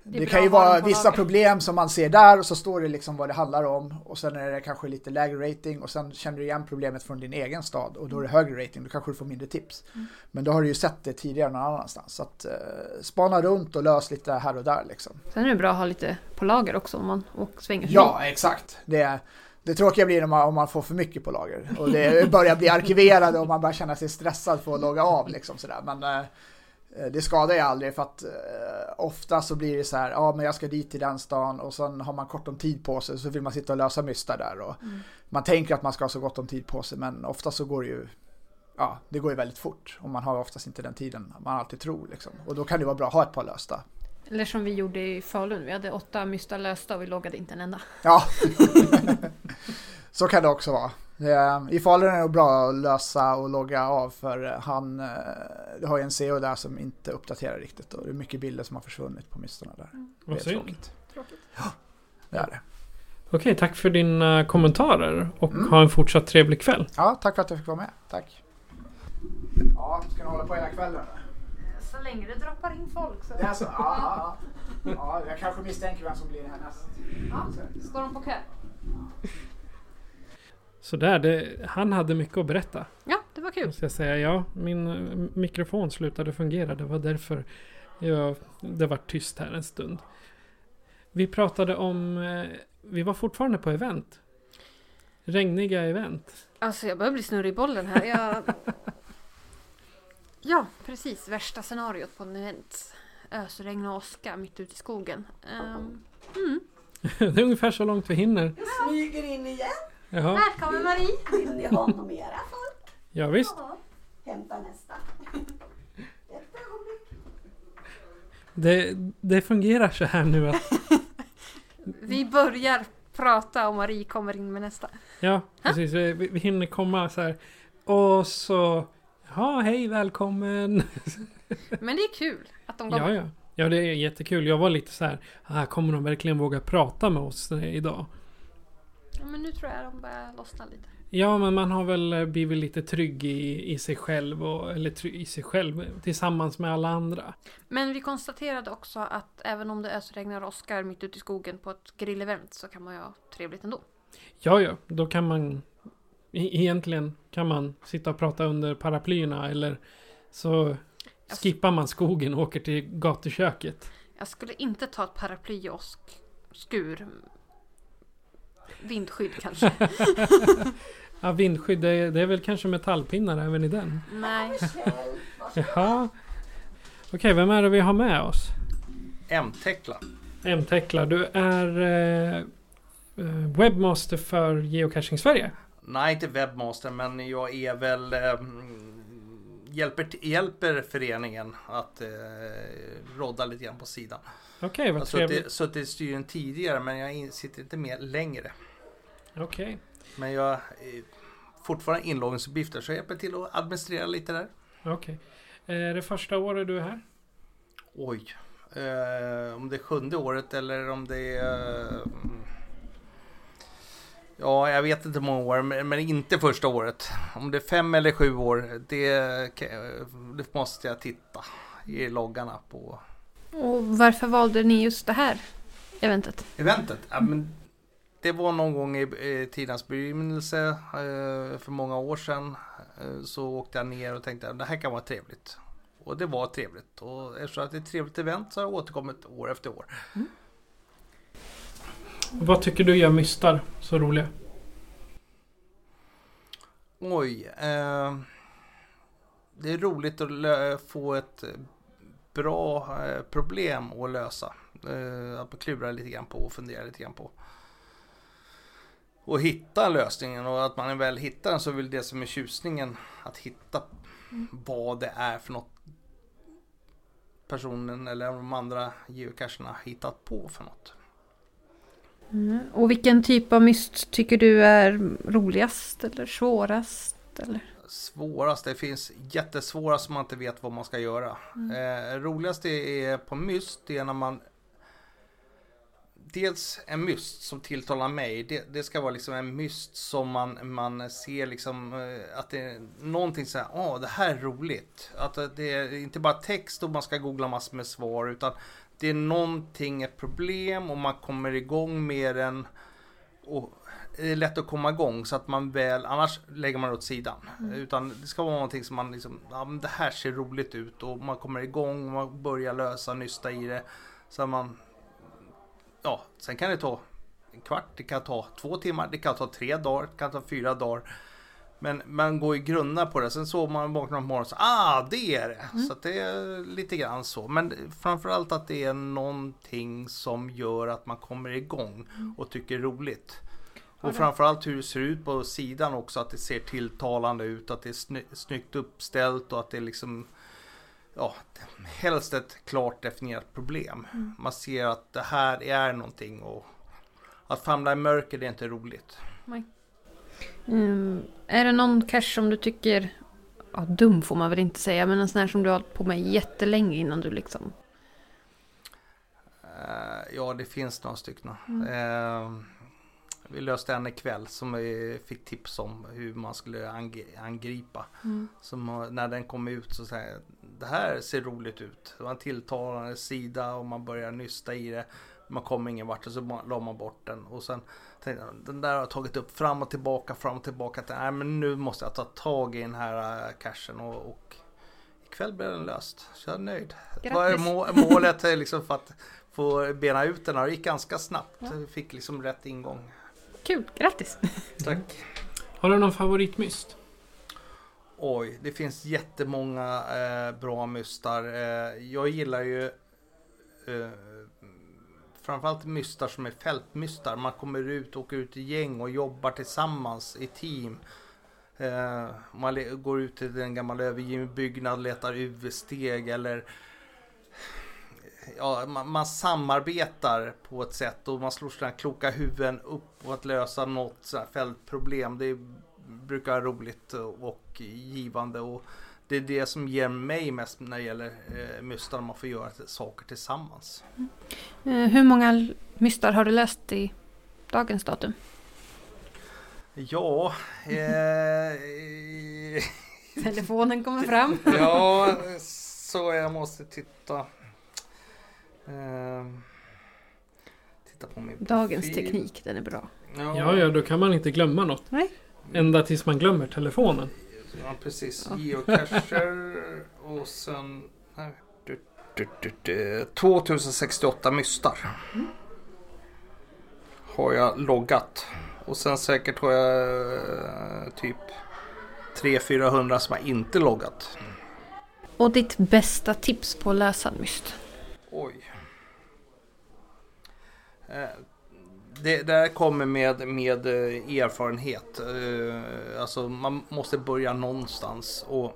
Det är det, kan ju vara vissa lager. problem som man ser där och så står det liksom vad det handlar om och sen är det kanske lite lägre rating och sen känner du igen problemet från din egen stad och då är det högre rating, då kanske du får mindre tips. Mm. Men då har du ju sett det tidigare någon annanstans. Så att eh, spana runt och lös lite här och där liksom. Sen är det bra att ha lite på lager också om man och svänger förbi. Ja, exakt. Det, det tråkiga blir man, om man får för mycket på lager och det börjar bli arkiverade och man börjar känna sig stressad för att logga av liksom sådär. Men eh, det skadar ju aldrig för att eh, ofta så blir det så här, ja men jag ska dit till den stan och sen har man kort om tid på sig så vill man sitta och lösa mystar där och Mm. man tänker att man ska ha så gott om tid på sig men ofta så går det ju Ja, det går ju väldigt fort och man har oftast inte den tiden man alltid tror liksom. Och då kan det vara bra att ha ett par lösta. Eller som vi gjorde i Falun, vi hade åtta mystar lösta och vi loggade inte en enda. Ja, så kan det också vara. Det- I Falun är det nog bra att lösa och logga av för han eh, det har ju en CEO där som inte uppdaterar riktigt och det är mycket bilder som har försvunnit på mystarna där. Vad det är synd. tråkigt. Tråkigt. Det är det. Okej, tack för dina kommentarer och Mm. ha en fortsatt trevlig kväll. Ja, tack för att jag fick vara med. Tack. Ja, ska ni hålla på hela kvällen? Så länge det droppar in folk så... Det är så? Ja, ja, ja. ja, jag kanske misstänker vem som blir härnäst. Ja, står de på kö? Så där, det, han hade mycket att berätta. Ja, det var kul. Måste jag säga. Ja, min eh, mikrofon slutade fungera. Det var därför jag, det var tyst här en stund. Vi pratade om... eh, Vi var fortfarande på event. Regniga event. Alltså jag börjar bli snurrig i bollen här. Jag... ja, precis. Värsta scenariot på en event. Ösregn och åska mitt ute i skogen. Ehm, mm. det är ungefär så långt vi hinner. Jag smyger in igen. Jaha, Välkommen Marie! Vill ni ha något mera folk? ja, visst. Ja. Hämta nästa. Det, det fungerar så här nu att... Vi börjar prata och Marie kommer in med nästa. Ja, precis. Vi, vi hinner komma så här. Och så... Ja, hej, välkommen. Men det är kul att de kommer. Ja, ja. Ja, det är jättekul. Jag var lite så här. Ah, kommer de verkligen våga prata med oss eh, idag? Ja, men nu tror jag de börjar lossna lite. Ja, men man har väl eh, blivit lite trygg i, i sig själv. Och, eller trygg i sig själv tillsammans med alla andra. Men vi konstaterade också att även om det ösregnar och åskar mitt ute i skogen på ett grillevent så kan man ju ha trevligt ändå. Ja, ja. Då kan man... e- Egentligen kan man sitta och prata under paraplyerna eller så skippar man skogen och åker till gatuköket. Jag skulle inte ta ett paraply och sk- skur. Vindskydd kanske. Ja, vindskydd, det är, det är väl kanske metallpinnar även i den. Nej. Jaha. Okej, vem är det vi har med oss? M-Tekla. M-Tekla, du är eh, eh, webbmaster för Geocaching Sverige. Nej, inte webbmaster, men jag är väl... Eh, hjälper, hjälper föreningen att eh, rodda lite grann på sidan. Okej, jag vad har suttit, trevligt. suttit i styren tidigare, men jag sitter inte med längre. Okej. Men jag är fortfarande inloggningsuppgifter, så jag hjälper till att administrera lite där. Okej. Eh, Är det första året du är här? Oj. Eh, om det är sjunde året eller om det är... eh, ja, jag vet inte hur många år, men, inte första året. Om det är fem eller sju år, det, det måste jag titta i loggarna på Och varför valde ni just det här eventet? eventet. Ja, men det var någon gång i tidens begynnelse eh, för många år sedan. Eh, så åkte jag ner och tänkte att det här kan vara trevligt. Och det var trevligt. Och eftersom det är ett trevligt event så har jag återkommit år efter år. Vad tycker du gör mystar så roliga? Oj. Eh, det är roligt att få ett bra eh, problem att lösa. Eh, att klura lite grann på och fundera lite grann på. och hitta lösningen och att man väl hittar den så är väl det som är tjusningen att hitta vad det är för något personen eller de andra geocacherna hittat på för något. Mm. Och vilken typ av myst tycker du är roligast eller svårast? Eller? Svårast, det finns jättesvåra som man inte vet vad man ska göra. Eh, roligast är på myst, det är när man Dels en myst som tilltalar mig, det, det ska vara liksom en myst som man, man ser liksom eh, att det är någonting så här, åh det här är roligt. Att det är inte bara text och man ska googla massor med svar utan det är någonting, ett problem och man kommer igång med den. Och det är lätt att komma igång så att man väl, annars lägger man åt sidan. Mm. Utan det ska vara någonting som man liksom, ja men det här ser roligt ut och man kommer igång och man börjar lösa, nysta i det. Så att man, ja, sen kan det ta en kvart, det kan ta två timmar, det kan ta tre dagar, det kan ta fyra dagar. Men man går ju grunna på det. Sen så man vaknar på morgonen och så ah det är det. Så att det är lite grann så. Men framförallt att det är någonting som gör att man kommer igång och tycker det är roligt. Och framförallt hur det ser ut på sidan också. Att det ser tilltalande ut. Att det är sny- snyggt uppställt och att det är liksom Ja, helst ett klart definierat problem. Mm. Man ser att det här är någonting och att famla i mörker det är inte roligt. Nej. Mm. Är det någon cache som du tycker, ja, dum får man väl inte säga, men en sån här som du har hållit på med jättelänge innan du liksom... Eh, ja, det finns några stycken. Mm. Eh, vi löste en ikväll som vi fick tips om hur man skulle ang- angripa. Mm. Som, när den kom ut så säger jag, det här ser roligt ut. Det var en tilltalande sida och man börjar nysta i det. Man kom ingen vart och så la man bort den. Och sen tänkte jag, den där har jag tagit upp fram och tillbaka, fram och tillbaka. Nej men nu måste jag ta tag i den här äh, cachen och, och ikväll blev den löst. Så jag är nöjd. Grattis. må- målet är liksom för att få bena ut den här. Det gick ganska snabbt. Ja. Fick liksom rätt ingång. Kul, grattis! Tack. Har du någon favoritmyst? Oj, det finns jättemånga eh, bra mystar. Eh, jag gillar ju eh, framförallt mystar som är fältmystar. Man kommer ut, åker ut i gäng och jobbar tillsammans i team. Eh, man går ut till en gammal övergiven byggnad, letar UV-steg eller ja, man, man samarbetar på ett sätt och man slår sina kloka huvuden upp på att lösa något så här fältproblem. Det brukar vara roligt och givande och det är det som ger mig mest när det gäller eh, mystar, man får göra saker tillsammans. Eh, hur många mystar har du läst i dagens datum? Ja, eh, Telefonen kommer fram. ja, så jag måste titta. Eh, titta på min Dagens profil. teknik, den är bra. Ja, ja, då kan man inte glömma något. Nej. Ända tills man glömmer telefonen. Ja, precis. Geocacher och sen... nej, du, du, du, du, 2068 mystar. Har jag loggat. Och sen säkert har jag eh, typ 300-400 som jag inte loggat. Och ditt bästa tips på att lösa en myst? Oj. Eh, det där kommer med, med eh, erfarenhet. Eh, alltså man måste börja någonstans. Och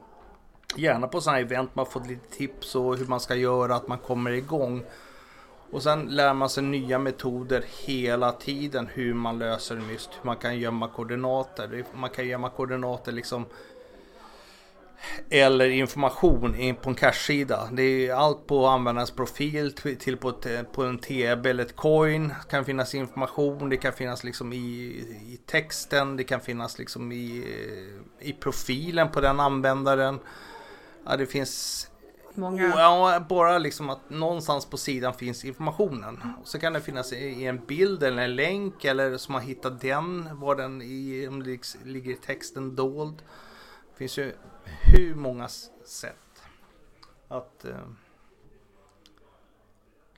gärna på sådana här event man får lite tips och hur man ska göra, att man kommer igång. Och sen lär man sig nya metoder hela tiden hur man löser en myst. Hur man kan gömma koordinater. Man kan gömma koordinater liksom eller information in på en cache-sida. Det är allt på användarens profil till på, ett, på en TB eller ett coin. Det kan finnas information, det kan finnas liksom i, i texten, det kan finnas liksom i, i profilen på den användaren. Ja, det finns Många. Ja, bara liksom att någonstans på sidan finns informationen. Och så kan det finnas i en bild eller en länk eller som man hittar den, var den i, om det lig- ligger i texten dold. Det finns ju hur många sätt att eh,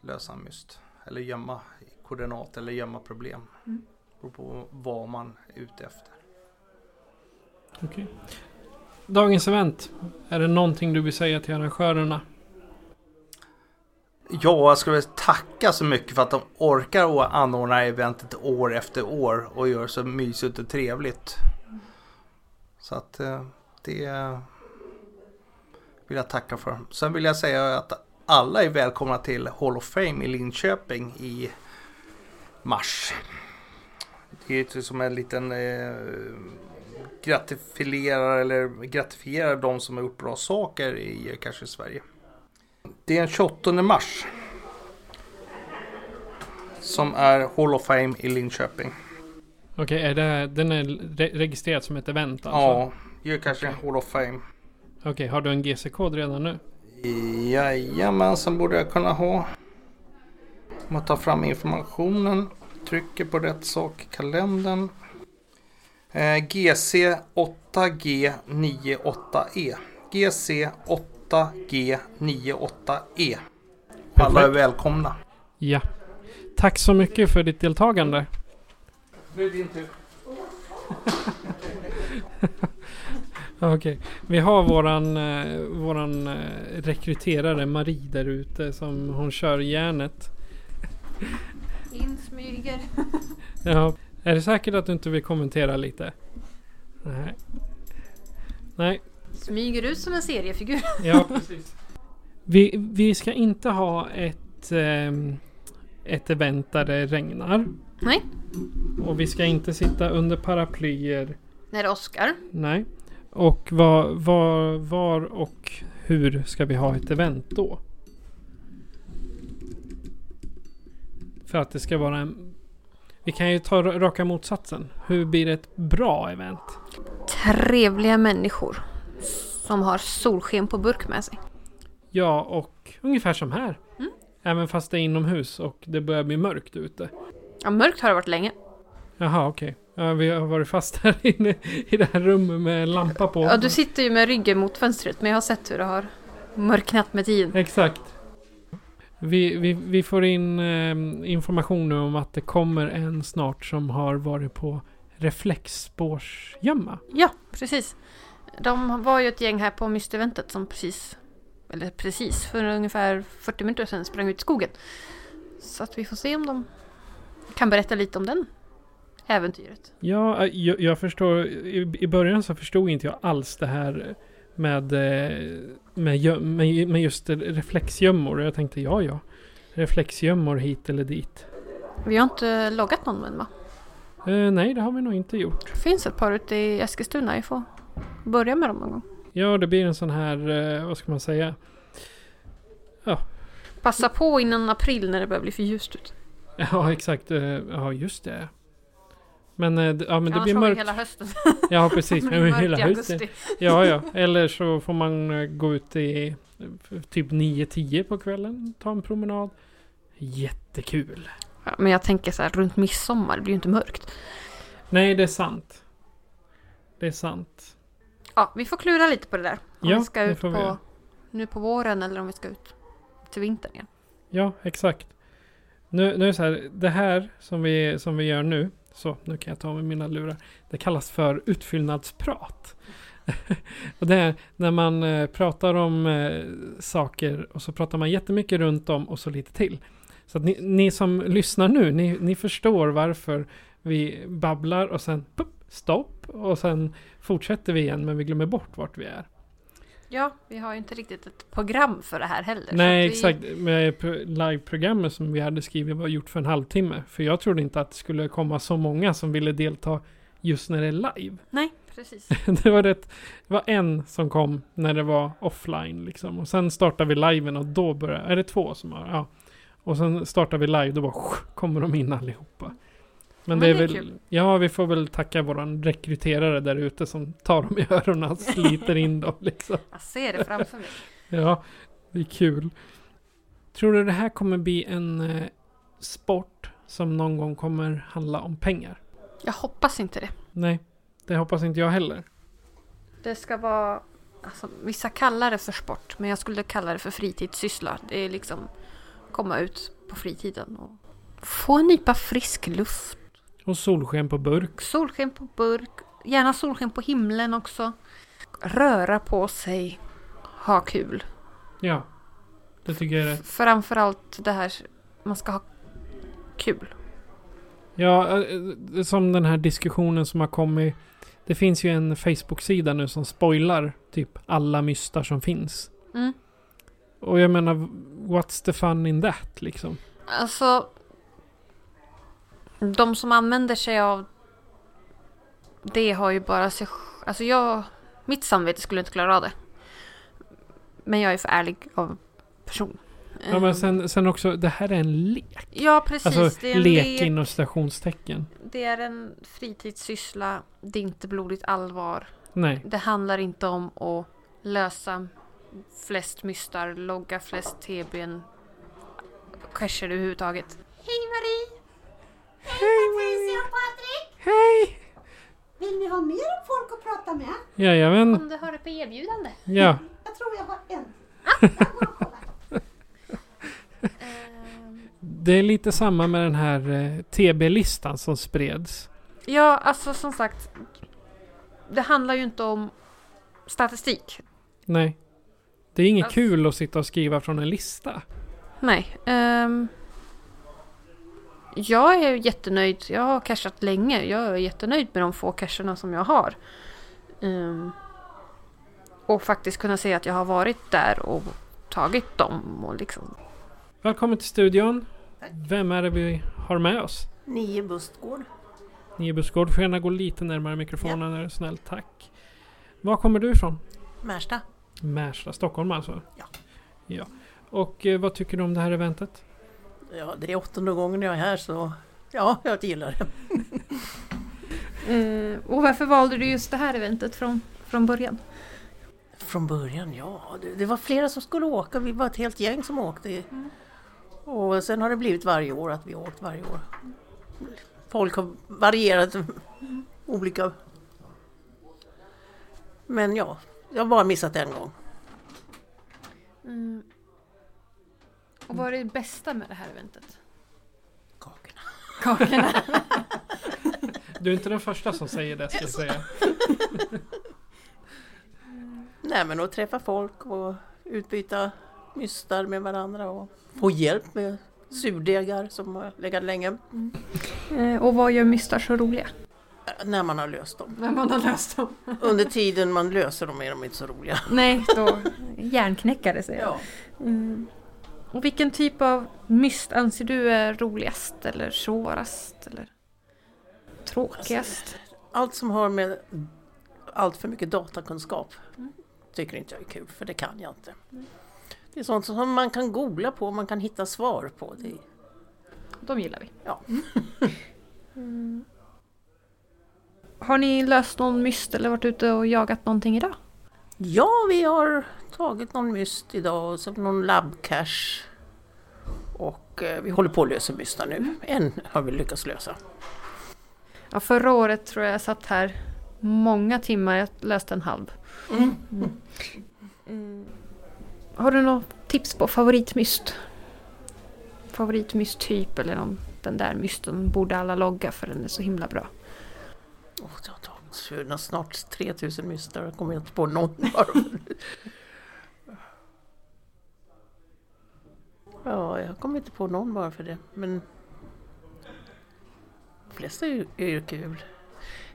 lösa en myst. Eller gömma koordinat eller gömma problem. Mm. Beror på vad man är ute efter. Okej. Dagens event. Är det någonting du vill säga till arrangörerna? Ja, jag skulle tacka så mycket för att de orkar anordna eventet år efter år och gör så mysigt och trevligt. Så att eh, det vill jag tacka för. Sen vill jag säga att alla är välkomna till Hall of Fame i Linköping i mars. Det är ju som en liten eh, gratifierar eller gratifierar de som har gjort bra saker i kanske Sverige. Det är den 28 mars. Som är Hall of Fame i Linköping. Okej, är det, den är re- registrerad som ett event alltså? Ja, det är kanske Hall of Fame. Okej, har du en GC-kod redan nu? Jajamensan borde jag kunna ha. Om man tar fram informationen. Trycker på rätt sak i kalendern. Eh, GC 8G98E. GC 8G98E. Alla är välkomna. Ja. Tack så mycket för ditt deltagande. Nu är det din tur. Okej. Vi har våran, eh, våran eh, rekryterare Marie där ute som hon kör järnet. Insmyger. Ja. Är det säkert att du inte vill kommentera lite? Nej. Nej. Smyger ut som en seriefigur. Ja, precis. Vi, vi ska inte ha ett, ehm, ett event där det regnar. Nej. Och vi ska inte sitta under paraplyer. När det åskar. Nej. Och var, var, var och hur ska vi ha ett event då? För att det ska vara en... Vi kan ju ta raka motsatsen. Hur blir det ett bra event? Trevliga människor. Som har solsken på burk med sig. Ja, och ungefär som här. Mm. Även fast det är inomhus och det börjar bli mörkt ute. Ja, mörkt har det varit länge. Jaha, okej. Ja, vi har varit fast här inne i det här rummet med en lampa på. Ja, du sitter ju med ryggen mot fönstret men jag har sett hur det har mörknat med tiden. Exakt. Vi, vi, vi får in eh, information nu om att det kommer en snart som har varit på reflexspårsgömma. Ja, precis. De var ju ett gäng här på mysteventet som precis, eller precis, för ungefär 40 minuter sedan sprang ut i skogen. Så att vi får se om de kan berätta lite om den äventyret. Ja, eh, jag, jag förstår. I, I början så förstod inte jag alls det här med, eh, med, med, med just reflexgömmor. Jag tänkte ja, ja. Reflexgömmor hit eller dit. Vi har inte loggat någon än va? Eh, nej, det har vi nog inte gjort. Det finns ett par ute i Eskilstuna. Vi får börja med dem någon gång. Ja, det blir en sån här, eh, vad ska man säga? Ja, Passa på innan april när det börjar bli för ljust ut. ja exakt. eh, Ja, just det. Men, eh, ja, men det blir mörkt. hela hösten. Ja, precis. Det blir mörkt hela hösten. augusti. Ja, ja. Eller så får man eh, gå ut i eh, typ 9-10 på kvällen. Ta en promenad. Jättekul. Ja, men jag tänker så här runt midsommar, det blir ju inte mörkt. Nej, det är sant. Det är sant. Ja, vi får klura lite på det där. Om Ja, vi ska ut på nu på våren eller om vi ska ut till vintern igen. Ja, exakt. Nu, nu är det så här. Det här som vi, som vi gör nu. Så, nu kan jag ta med mina lurar. Det kallas för utfyllnadsprat. och det är när man eh, pratar om eh, saker och så pratar man jättemycket runt om och så lite till. Så att ni, ni som lyssnar nu, ni, ni förstår varför vi babblar och sen pop, stopp och sen fortsätter vi igen men vi glömmer bort vart vi är. Ja, vi har ju inte riktigt ett program för det här heller. Nej, vi, exakt. Liveprogrammet som vi hade skrivit var gjort för en halvtimme. För jag trodde inte att det skulle komma så många som ville delta just när det är live. Nej, precis. det var rätt. Det var en som kom när det var offline liksom. Och sen startade vi liven och då började, är det två som har, ja. Och sen startar vi live, då bara kommer de in allihopa. Men, Men det är väl, kul. ja vi får väl tacka våran rekryterare där ute som tar dem i öronen och sliter in dem liksom. Jag ser det framför mig. Ja, det är kul. Tror du det här kommer bli en eh, sport som någon gång kommer handla om pengar? Jag hoppas inte det. Nej, det hoppas inte jag heller. Det ska vara... Alltså, vissa kallar det för sport, men jag skulle kalla det för fritidssyssla. Det är liksom komma ut på fritiden och få en nypa frisk luft. Och solsken på burk. Solsken på burk, gärna solsken på himlen också. Röra på sig, ha kul. Ja. Det tycker jag är rätt. Framförallt det här, man ska ha kul. Ja, eh, som den här diskussionen som har kommit. Det finns ju en Facebook-sida nu som spoilar typ alla mystar som finns. Mm. Och jag menar, what's the fun in that liksom? Alltså, de som använder sig av det har ju bara sig Alltså jag, mitt samvete skulle inte klara av det. Men jag är för ärlig av person. Ja men Ehm, sen, sen också, det här är en lek. Ja precis, Alltså det är en lek lek. inom citationstecken. Det är en fritidssyssla, det är inte blodigt allvar. Nej. Det handlar inte om att lösa flest mystar, logga flest TBn, cacher överhuvudtaget. Hej Marie! Hej Patricia och Patrik! Hej! Vill ni ha mer folk att prata med? Jajamän. Om du har det på erbjudande. Ja. Jag tror jag har en. Det är lite samma med den här eh, TB-listan som spreds. Ja, alltså som sagt. Det handlar ju inte om statistik. Nej. Det är inget Alltså- kul att sitta och skriva från en lista. Nej. ehm, jag är jättenöjd. Jag har cashat länge. Jag är jättenöjd med de få cacherna som jag har. Ehm, och faktiskt kunna säga att jag har varit där och tagit dem och liksom. Välkommen till studion. Vem är det vi har med oss? Nio Bustgård. Nio Buskgård. Får gärna gå lite närmare mikrofonen är du snäll. Tack. Var kommer du ifrån? Märsta. Märsta, Stockholm alltså? Ja. Ja. Och eh, vad tycker du om det här eventet? Ja, det är åttonde gången jag är här så ja, jag gillar det. Eh, och varför valde du just det här eventet från, från början? Från början, ja. Det, det var flera som skulle åka. Vi var ett helt gäng som åkte. Och sen har det blivit varje år att vi har åkt varje år. Folk har varierat olika. Men ja, jag har bara missat en gång. Mm. Och vad är det bästa med det här eventet? Kakorna. Kakorna. Du är inte den första som säger det ska jag säga. Nej men att träffa folk och utbyta mystar med varandra och få hjälp med surdegar som har legat länge. Eh, och vad gör mystar så roliga? När man har löst dem. När man har löst dem. Under tiden man löser dem är de inte så roliga. Nej, då hjärnknäckare säger jag. Ja. Mm. Och vilken typ av myst anser du är roligast eller svårast eller tråkigast? Allt som har med allt för mycket datakunskap tycker inte jag är kul för det kan jag inte. Det är sånt som man kan googla på och man kan hitta svar på. Det, De gillar vi. ja. Mm. Har ni löst någon myst eller varit ute och jagat någonting idag? ja, vi har tagit någon myst idag och så någon labbcache. Och eh, vi håller på att lösa mystar nu. En har vi lyckats lösa. Ja, förra året tror jag jag satt här många timmar. Jag löste en halv. Mm. Mm. Har du något tips på favoritmyst? Favoritmysttyp eller någon, den där mysten borde alla logga för den är så himla bra. Oh, det har tagit för snart 3000 mystar. Jag kommer inte på någon Ja, jag kommer inte på någon bara för det. Men de flesta är ju, är ju kul.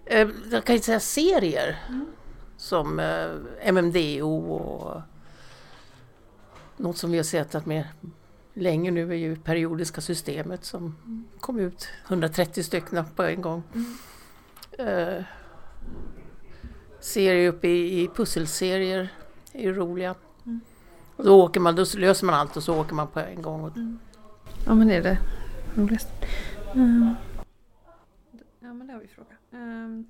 Eh, Jag kan ju säga serier. Som eh, MMDO och något som vi har sett med länge nu är ju periodiska systemet som kom ut 130 stycken på en gång. Eh, serier uppe i, i pusselserier är ju roliga. Och då åker man, då löser man allt och så åker man på en gång. Och, Ja men det är det roligaste. Mm. Ja men det har vi frågat. Um,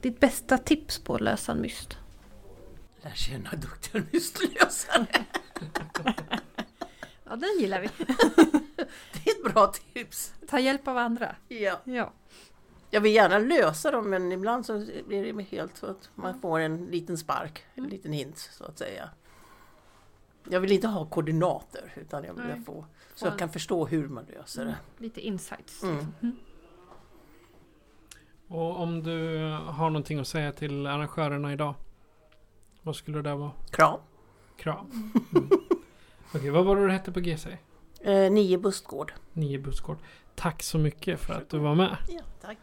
ditt bästa tips på att lösa en myst? Lär känna duktiga mystlösare. Ja den gillar vi. Det är ett bra tips. Ta hjälp av andra. Ja. Ja. Jag vill gärna lösa dem men ibland så blir det helt så att man får en liten spark, en liten hint så att säga. Jag vill inte ha koordinater utan jag vill Nej. få så jag kan förstå hur man löser det. Lite insights. Mm. Och om du har någonting att säga till arrangörerna idag? Vad skulle det vara? Kram. Kram. Mm. Okej, vad var det du hette på GC? Eh, nio Bustgård. Nio Bussgård. Tack så mycket för att du var med. Ja, tack.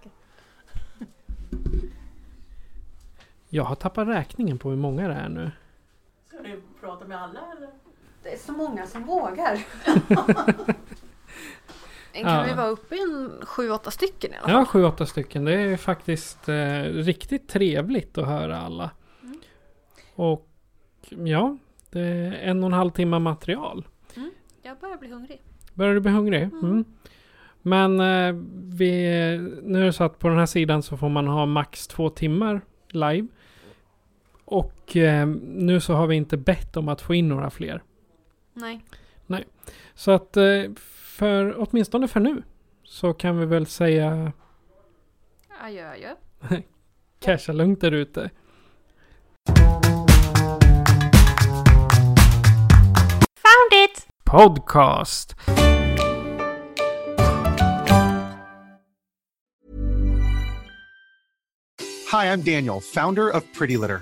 Jag har tappat räkningen på hur många det är nu. Ska du prata med alla eller? Det är så många som vågar. kan Ja. vi vara uppe i en sju, åtta stycken i alla fall? Ja, sju, åtta stycken. Det är faktiskt eh, riktigt trevligt att höra alla. Och ja, det är en och en halv timme material. Mm. Jag börjar bli hungrig. Börjar du bli hungrig? Mm. Men eh, vi, nu är det så att på den här sidan så får man ha max två timmar live. Och eh, nu så har vi inte bett om att få in några fler. Nej. Nej. Så att eh, för åtminstone för nu så kan vi väl säga Adjö, adjö. casha lugnt där ute. Found it! Podcast. Hi, I'm Daniel, founder of Pretty Litter.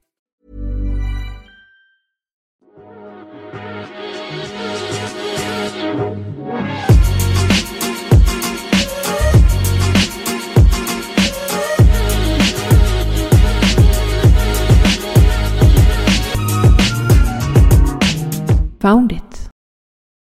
Found it.